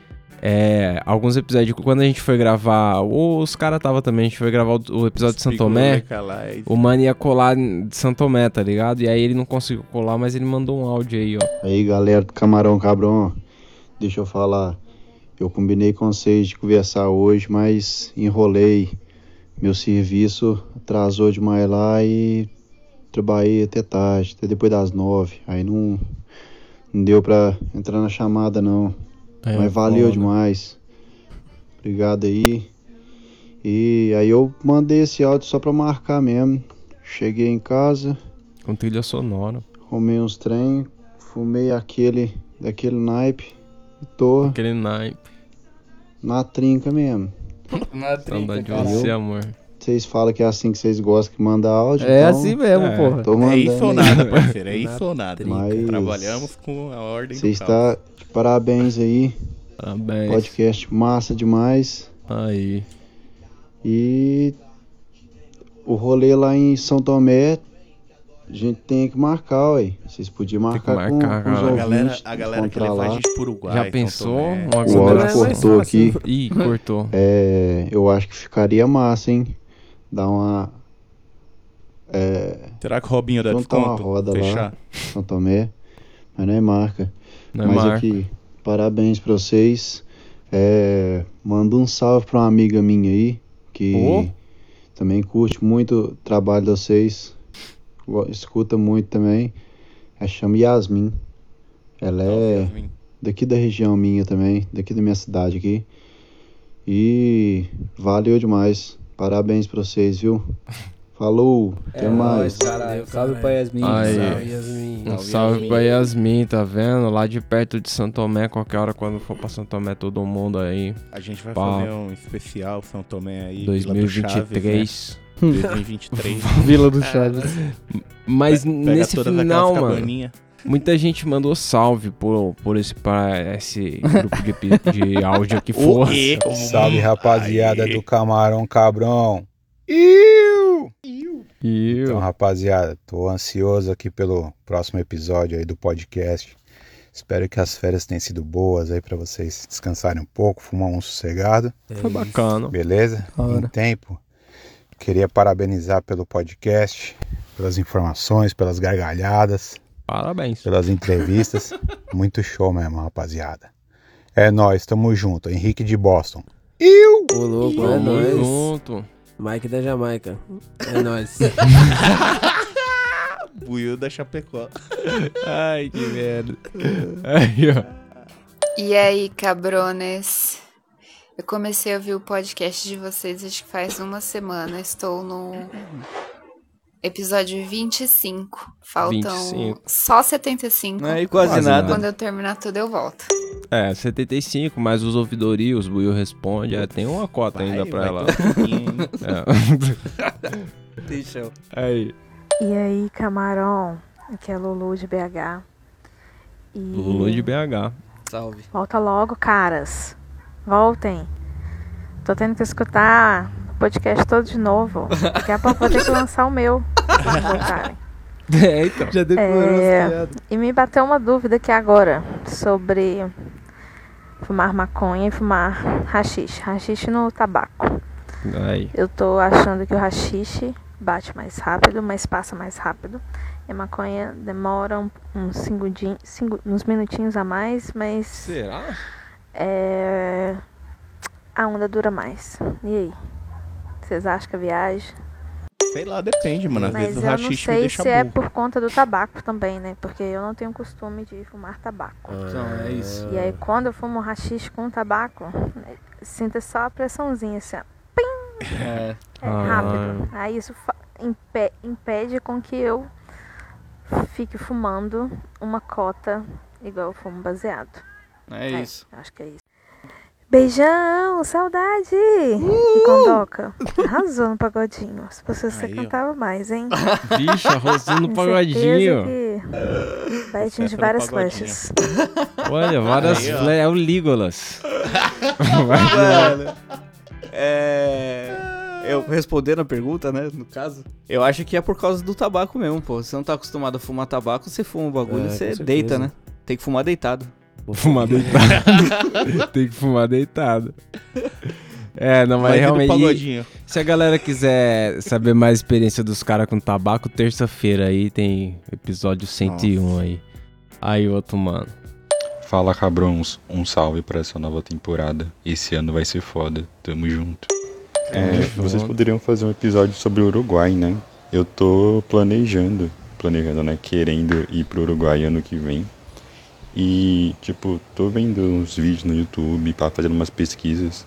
É, alguns episódios. Quando a gente foi gravar. Os caras tava também, a gente foi gravar o, o episódio de Santo Tomé. O mano ia colar de Santo Tomé, tá ligado? E aí ele não conseguiu colar, mas ele mandou um áudio aí, ó. Aí galera do Camarão Cabrão, deixa eu falar. Eu combinei com vocês de conversar hoje, mas enrolei. Meu serviço atrasou demais lá e trabalhei até tarde, até depois das nove. Aí não, não deu pra entrar na chamada não. É, mas valeu foda. demais. Obrigado aí. E aí eu mandei esse áudio só pra marcar mesmo. Cheguei em casa, Com trilha sonora. Arrumei uns trem, fumei aquele daquele naipe tô Aquele naipe. na trinca mesmo. Na Saudade de você, amor. Vocês falam que é assim que vocês gostam que manda áudio. É então, assim mesmo, é. porra. Tô É mandando isso ou nada, parceiro. É isso ou nada. Mas Trabalhamos com a ordem Você do caos. está de parabéns aí. Parabéns. Podcast massa demais. Aí. E o rolê lá em São Tomé, a gente tem que marcar, ué. Vocês podiam marcar, marcar, com, com os cara. A ouvintes. galera, a galera encontrar levar a lá. gente pro Uruguai. Já São pensou? Uma O cortou aqui. Ih, cortou. É, eu acho que ficaria massa, hein? Dar uma. É, Será que o Robinho dá juntar uma desconto? roda Fechar? lá, São Tomé. Mas não é marca. Não é marca. aqui, parabéns pra vocês. É, manda um salve pra uma amiga minha aí, que Ô. também curte muito o trabalho de vocês. Escuta muito também. Ela chama Yasmin. Ela é Yasmin. daqui da região minha também, daqui da minha cidade aqui. E valeu demais. Parabéns pra vocês, viu? Falou, até mais. Caralho, salve pra Yasmin. Aí. Salve, Yasmin. Um salve pra Yasmin, tá vendo? Lá de perto de Santo Tomé, qualquer hora quando for pra Santo Tomé, todo mundo aí. A gente vai Pá. fazer um especial São Tomé aí. Vila do Chaves, 2023. né? 2023. Vila do Chaves. Mas Pega nesse final, mano, cabaninha. muita gente mandou salve por, por esse, pra esse grupo de, de áudio aqui. Força. Salve rapaziada do Camarão Cabrão. Então, rapaziada, tô ansioso aqui pelo próximo episódio aí do podcast. Espero que as férias tenham sido boas aí pra vocês descansarem um pouco, fumar um sossegado. Foi bacana. Beleza? Da hora. Em tempo. Queria parabenizar pelo podcast, pelas informações, pelas gargalhadas. Parabéns. Pelas entrevistas. Muito show mesmo, rapaziada. É nóis, tamo junto. Henrique de Boston. Eu! Ô, louco, é Tamo nóis. junto. Mike da Jamaica. É nóis. Buiu da Chapecó. Ai, que merda. Aí, ó. E aí, cabrones? Eu comecei a ouvir o podcast de vocês acho que faz uma semana. Estou no episódio 25. Faltam 25. só 75. Aí, quase Quase nada. Quando eu terminar tudo, eu volto. É, 75, mais os ouvidorios, o Buiu responde. É, tem uma cota ainda pra vai ela. É. Deixa eu. Aí. E aí, camarão? Aqui é Lulu de BH. E Lulu de BH. Salve. volta logo, caras. Voltem. Tô tendo que escutar o podcast todo de novo. Daqui a pouco vou ter que lançar o meu. É, então. Já decorou É, e me bateu uma dúvida aqui agora sobre fumar maconha e fumar rachixe. Rachixe no tabaco. Aí. Eu tô achando que o rachixe bate mais rápido, mas passa mais rápido. E a maconha demora um- uns segundinhos, cinco, uns minutinhos a mais, mas Será? é, a onda dura mais. E aí? Vocês acham que a viagem? Sei lá, depende, mano. Às Mas vezes o eu não rachixe me sei deixa se é burro. por conta do tabaco também, né? Porque eu não tenho costume de fumar tabaco. Então, é isso. E aí quando eu fumo rachixe com tabaco, né, sinto só a pressãozinha assim, ó. Pim! É. É Ah. rápido. Aí isso fa- impe- impede com que eu fique fumando uma cota igual eu fumo baseado. É isso. Acho que é isso. Beijão, saudade! E Condoca, arrasou no pagodinho. Se fosse você, Aí, ó. cantava mais, hein? Vixe, arrosou no pagodinho. que Vai atingir várias flechas. Olha, várias Aí, ó. fle- É o Legolas. Mano, é. Eu respondendo a pergunta, né? No caso, eu acho que é por causa do tabaco mesmo, pô. Você não tá acostumado a fumar tabaco, você fuma o bagulho É, e você deita, né? Tem que fumar deitado. Vou fumar deitado. Tem que fumar deitado. É, não, mas Vai realmente. Se a galera quiser saber mais experiência dos caras com tabaco, terça-feira aí tem episódio 101 aí. Aí, outro mano. Fala cabrões, um salve pra essa nova temporada. Esse ano vai ser foda, tamo junto. É, vocês poderiam fazer um episódio sobre o Uruguai, né? Eu tô planejando, planejando, né? Querendo ir pro Uruguai ano que vem. E, tipo, tô vendo uns vídeos no YouTube, pá, fazendo umas pesquisas.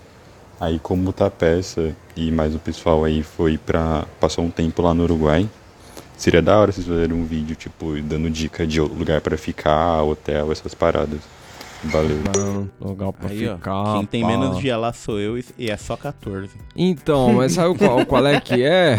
Aí, como tá a peça e mais o pessoal aí foi pra. passar um tempo lá no Uruguai. Seria da hora vocês fazerem um vídeo, tipo, dando dica de lugar pra ficar, hotel, essas paradas. Valeu. Lugar pra Aí, ó, ficar. quem tem pá. menos dia lá sou eu e- e é só 14. Então, mas sabe qual, qual é que é?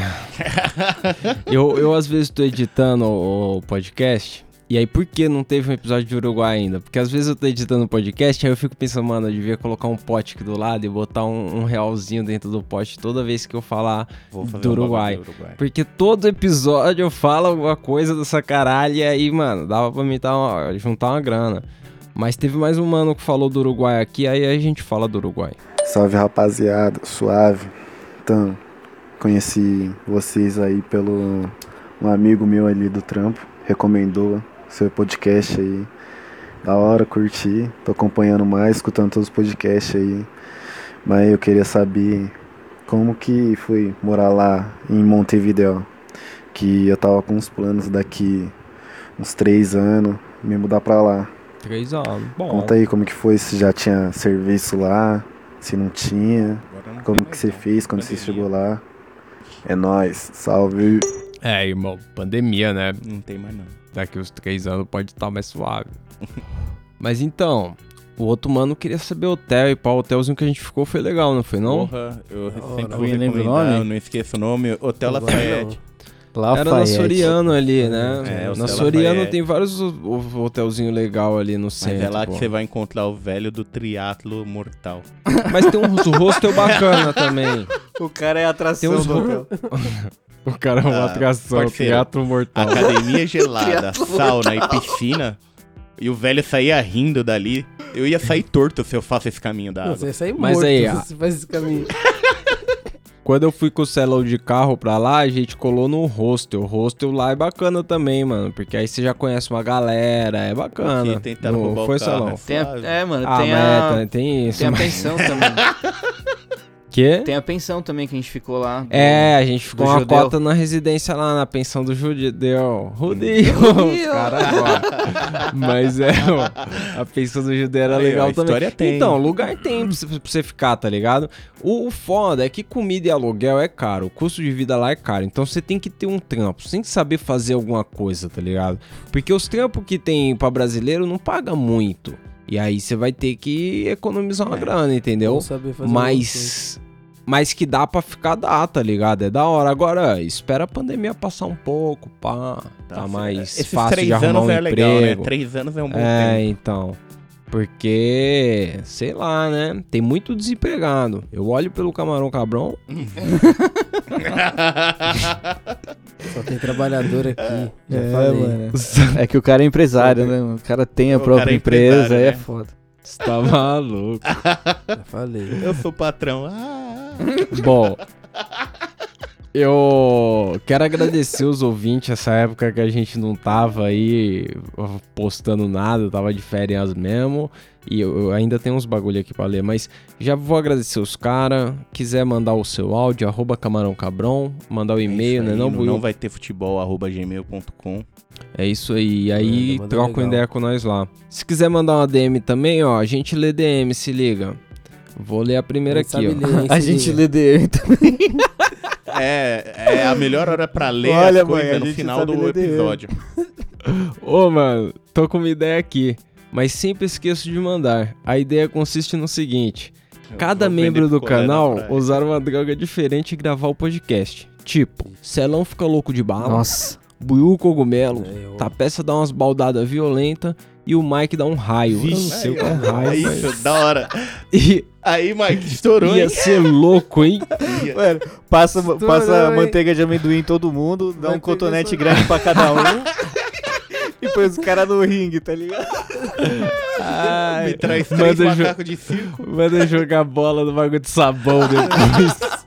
Eu, eu às vezes tô editando o, o podcast. E aí, por que não teve um episódio de Uruguai ainda? Porque às vezes eu tô editando o podcast, aí eu fico pensando, mano, eu devia colocar um pote aqui do lado e botar um, um realzinho dentro do pote toda vez que eu falar Vou fazer do um Uruguai. do Uruguai. Porque todo episódio eu falo alguma coisa dessa caralho e aí, mano, dava pra me dar uma- juntar uma grana. Mas teve mais um mano que falou do Uruguai aqui, aí a gente fala do Uruguai. Salve rapaziada, suave. Então, conheci vocês aí pelo um amigo meu ali do trampo, recomendou seu podcast aí. Da hora, curti. Tô acompanhando mais, escutando todos os podcasts aí. Mas eu queria saber como que foi morar lá em Montevideo. Que eu tava com uns planos daqui uns três anos, me mudar pra lá. Três anos. Bom. Conta aí como que foi, se já tinha serviço lá, se não tinha, como que você fez quando você chegou lá. É nóis, salve. É, irmão, pandemia, né? Não tem mais não. Daqui uns três anos pode estar mais suave. Mas então, O outro mano queria saber hotel e pá, o hotelzinho que a gente ficou foi legal, não foi não? Porra, eu Oh, sempre Alguém lembra o nome? eu não esqueço o nome, Hotel Agora Lafayette. Era na Soriano ali, né? É, o na Soriano Lafayette. tem vários ho- ho- hotelzinho legal ali no Mas centro. é lá que pô. você vai encontrar o velho do triatlo mortal. Mas tem um hostel bacana também. O cara é atração Tem uns do hotel. O cara é uma Ah, atração, parceiro, teatro mortal. Academia gelada, sauna mortal. e piscina. E o velho saía rindo dali. Eu ia sair torto se eu faço esse caminho da Não, água. você ia sair Mas morto aí, se você faz esse caminho. Quando eu fui com o Celão de carro pra lá, a gente colou no hostel. O hostel lá é bacana também, mano. Porque aí você já conhece uma galera, é bacana. Porque tentaram Não roubar o foi, carro, Celão? é Tem a- é, mano, Ah, tem a... é, tem isso. Tem a mas- pensão também. Quê? Tem a pensão também que a gente ficou lá. do- É, a gente ficou uma judeu. cota na residência lá, na pensão do judeu. Judeu! Os caras agora. Mas é, ó, a pensão do judeu era Aí, ó, legal a também. história tem. Então, lugar tem pra você, ficar, tá ligado? O, o foda é que comida e aluguel é caro, o custo de vida lá é caro. Então você tem que ter um trampo, você tem que saber fazer alguma coisa, tá ligado? Porque os trampos que tem pra brasileiro não paga muito. E aí você vai ter que economizar uma grana, entendeu? Vamos saber fazer Mas. Mas que dá pra ficar dá, tá ligado? É da hora. Agora, espera a pandemia passar um pouco, pá. Tá, mais Esses fácil três de arrumar anos um é legal, né? emprego. Três anos é um bom É, tempo. então. Porque, sei lá, né? Tem muito desempregado. Eu olho pelo Camarão Cabrão. Só tem trabalhador aqui. Já É, falei. mano. É que o cara é empresário, né? O cara tem a O própria é empresa, aí é né? foda. Você tá maluco. Já falei. Eu sou patrão. Ah. Bom, eu quero agradecer os ouvintes essa época que a gente não tava aí postando nada, tava de férias mesmo. E eu, eu ainda tenho uns bagulho aqui pra ler, mas já vou agradecer os caras. Quiser mandar o seu áudio, arroba Camarão Cabrão, mandar o e-mail, né? Aí, Não, Buiu? não vai ter futebol, arroba gmail.com. É isso aí. E aí troca uma ideia com nós lá. Se quiser mandar uma DM também, ó, a gente lê DM, se liga. Vou ler a primeira aqui, ó. ler, A gente lê DM também. É, é a melhor hora pra ler Olha, as coisas mãe, no final do episódio. Ô, mano, tô com uma ideia aqui, mas sempre esqueço de mandar. A ideia consiste no seguinte: cada membro do canal usar uma droga diferente e gravar o podcast. Tipo, Celão fica louco de bala. Nossa. Buiu cogumelo. Tapeça dá umas baldadas violentas e o Mike dá um raio. Eu não sei o que é um raio. Mas- isso, da hora. E- Aí, Mike, estourou, Ia hein? ser louco, hein? Mano, passa, Estourou, passa hein? manteiga de amendoim em todo mundo, dá Vai um cotonete pegar grande pra cada um. e põe os caras no ringue, tá ligado? Ai, Me traz três manda jo- macacos de circo. Manda jogar bola no bagulho de sabão depois.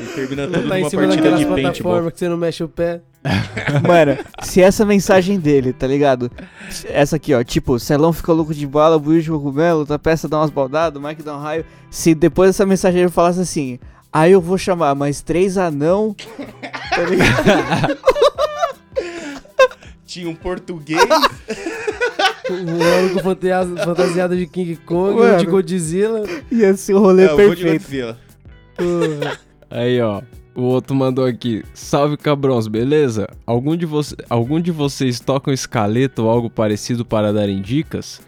E termina tudo Tá numa partida de paintball. que você não mexe o pé. Mano, se essa mensagem dele, tá ligado? Essa aqui, ó, tipo, Celão fica louco de bala, Buiu de cogumelo, tá peça dá umas baldadas, Mike dá um raio. Se depois dessa mensagem ele falasse assim, aí eu vou chamar mais três anão, tá ligado? Tinha um português. Um maluco fantasiado de King Kong, Mano. de Godzilla. Ia ser o rolê É, eu vou de perfeito. Aí, ó. O outro mandou aqui. Salve cabrões, beleza? Algum de, você, algum de vocês tocam escaleta ou algo parecido para darem dicas?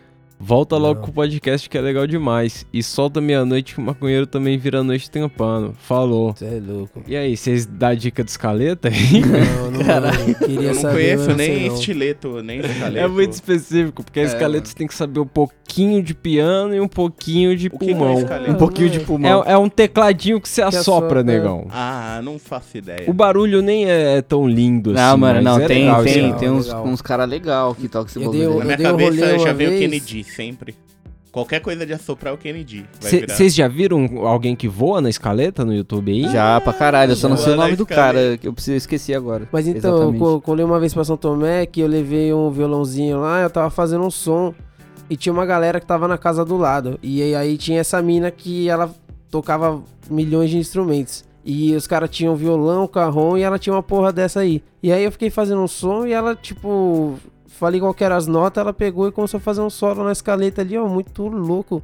Volta logo com o podcast que é legal demais. E solta meia-noite que o maconheiro também vira noite tampando. Falou. Você é louco. E aí, vocês dão dica de escaleta aí? Não, não Caralho. queria Eu não saber, conheço não nem não. estileto, nem escaleto. É muito específico, porque a É, escaleta mano. você tem que saber um pouquinho de piano e um pouquinho de O que que é pulmão. escaleta? Um pouquinho de pulmão. É, é um tecladinho que você assopra, assopra, é. negão. Ah, não faço ideia. O barulho nem é tão lindo Não, assim. mano, mas não, é tem, legal, tem, legal. tem uns, legal. uns caras legal que tocam esse bagulho. Na minha cabeça já veio o. Kennedy sempre. Qualquer coisa de assoprar é o Kennedy. Vai virar. Vocês já viram alguém que voa na escaleta no YouTube aí? Já pra caralho, eu só não sei o nome do cara, que eu preciso esquecer agora. Mas então, colei uma vez pra São Tomé que eu levei um violãozinho lá, eu tava fazendo um som e tinha uma galera que tava na casa do lado. E aí, aí tinha essa mina que ela tocava milhões de instrumentos. E os caras tinham violão, carrom e ela tinha uma porra dessa aí. E aí eu fiquei fazendo um som e ela, tipo, falei qual que era as notas, ela pegou e começou a fazer um solo na escaleta ali, ó, muito louco.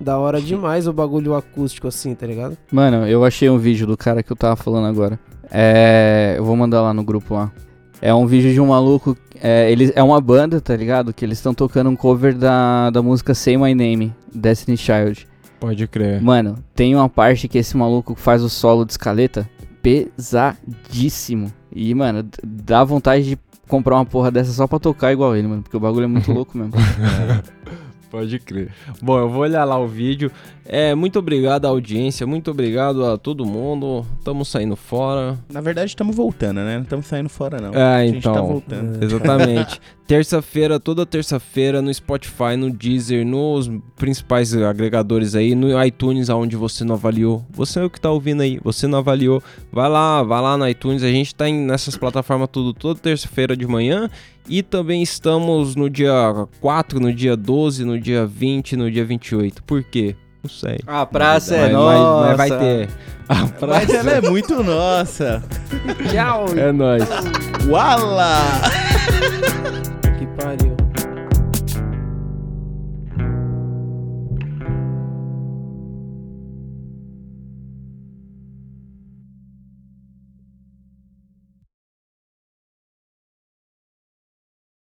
Da hora demais o bagulho acústico assim, tá ligado? Mano, eu achei um vídeo do cara que eu tava falando agora. É. Eu vou mandar lá no grupo lá. É um vídeo de um maluco. É, eles, é uma banda, tá ligado? Que eles estão tocando um cover da, da música Say My Name, Destiny Child. Pode crer. Mano, tem uma parte que esse maluco faz o solo de escaleta pesadíssimo. E, mano, dá vontade de comprar uma porra dessa só pra tocar igual ele, mano. Porque o bagulho é muito louco mesmo. Pode crer. Bom, eu vou olhar lá o vídeo. É, muito obrigado à audiência, muito obrigado a todo mundo. Estamos saindo fora. Na verdade, estamos voltando, né? Não estamos saindo fora, não. É, a gente então. tá voltando. Exatamente. terça-feira, toda terça-feira, no Spotify, no Deezer, nos principais agregadores aí, no iTunes, aonde você não avaliou. Você é o que tá ouvindo aí, você não avaliou. Vai lá, vai lá no iTunes. A gente tá em- nessas plataformas tudo toda terça-feira de manhã. E também estamos no dia 4, no dia 12, no dia 20, no dia 28. Por quê? Não sei. A praça é Mas- mas- mas vai nossa. ter. A Mas praça ela é muito nossa. Tchau. É nóis. Uala!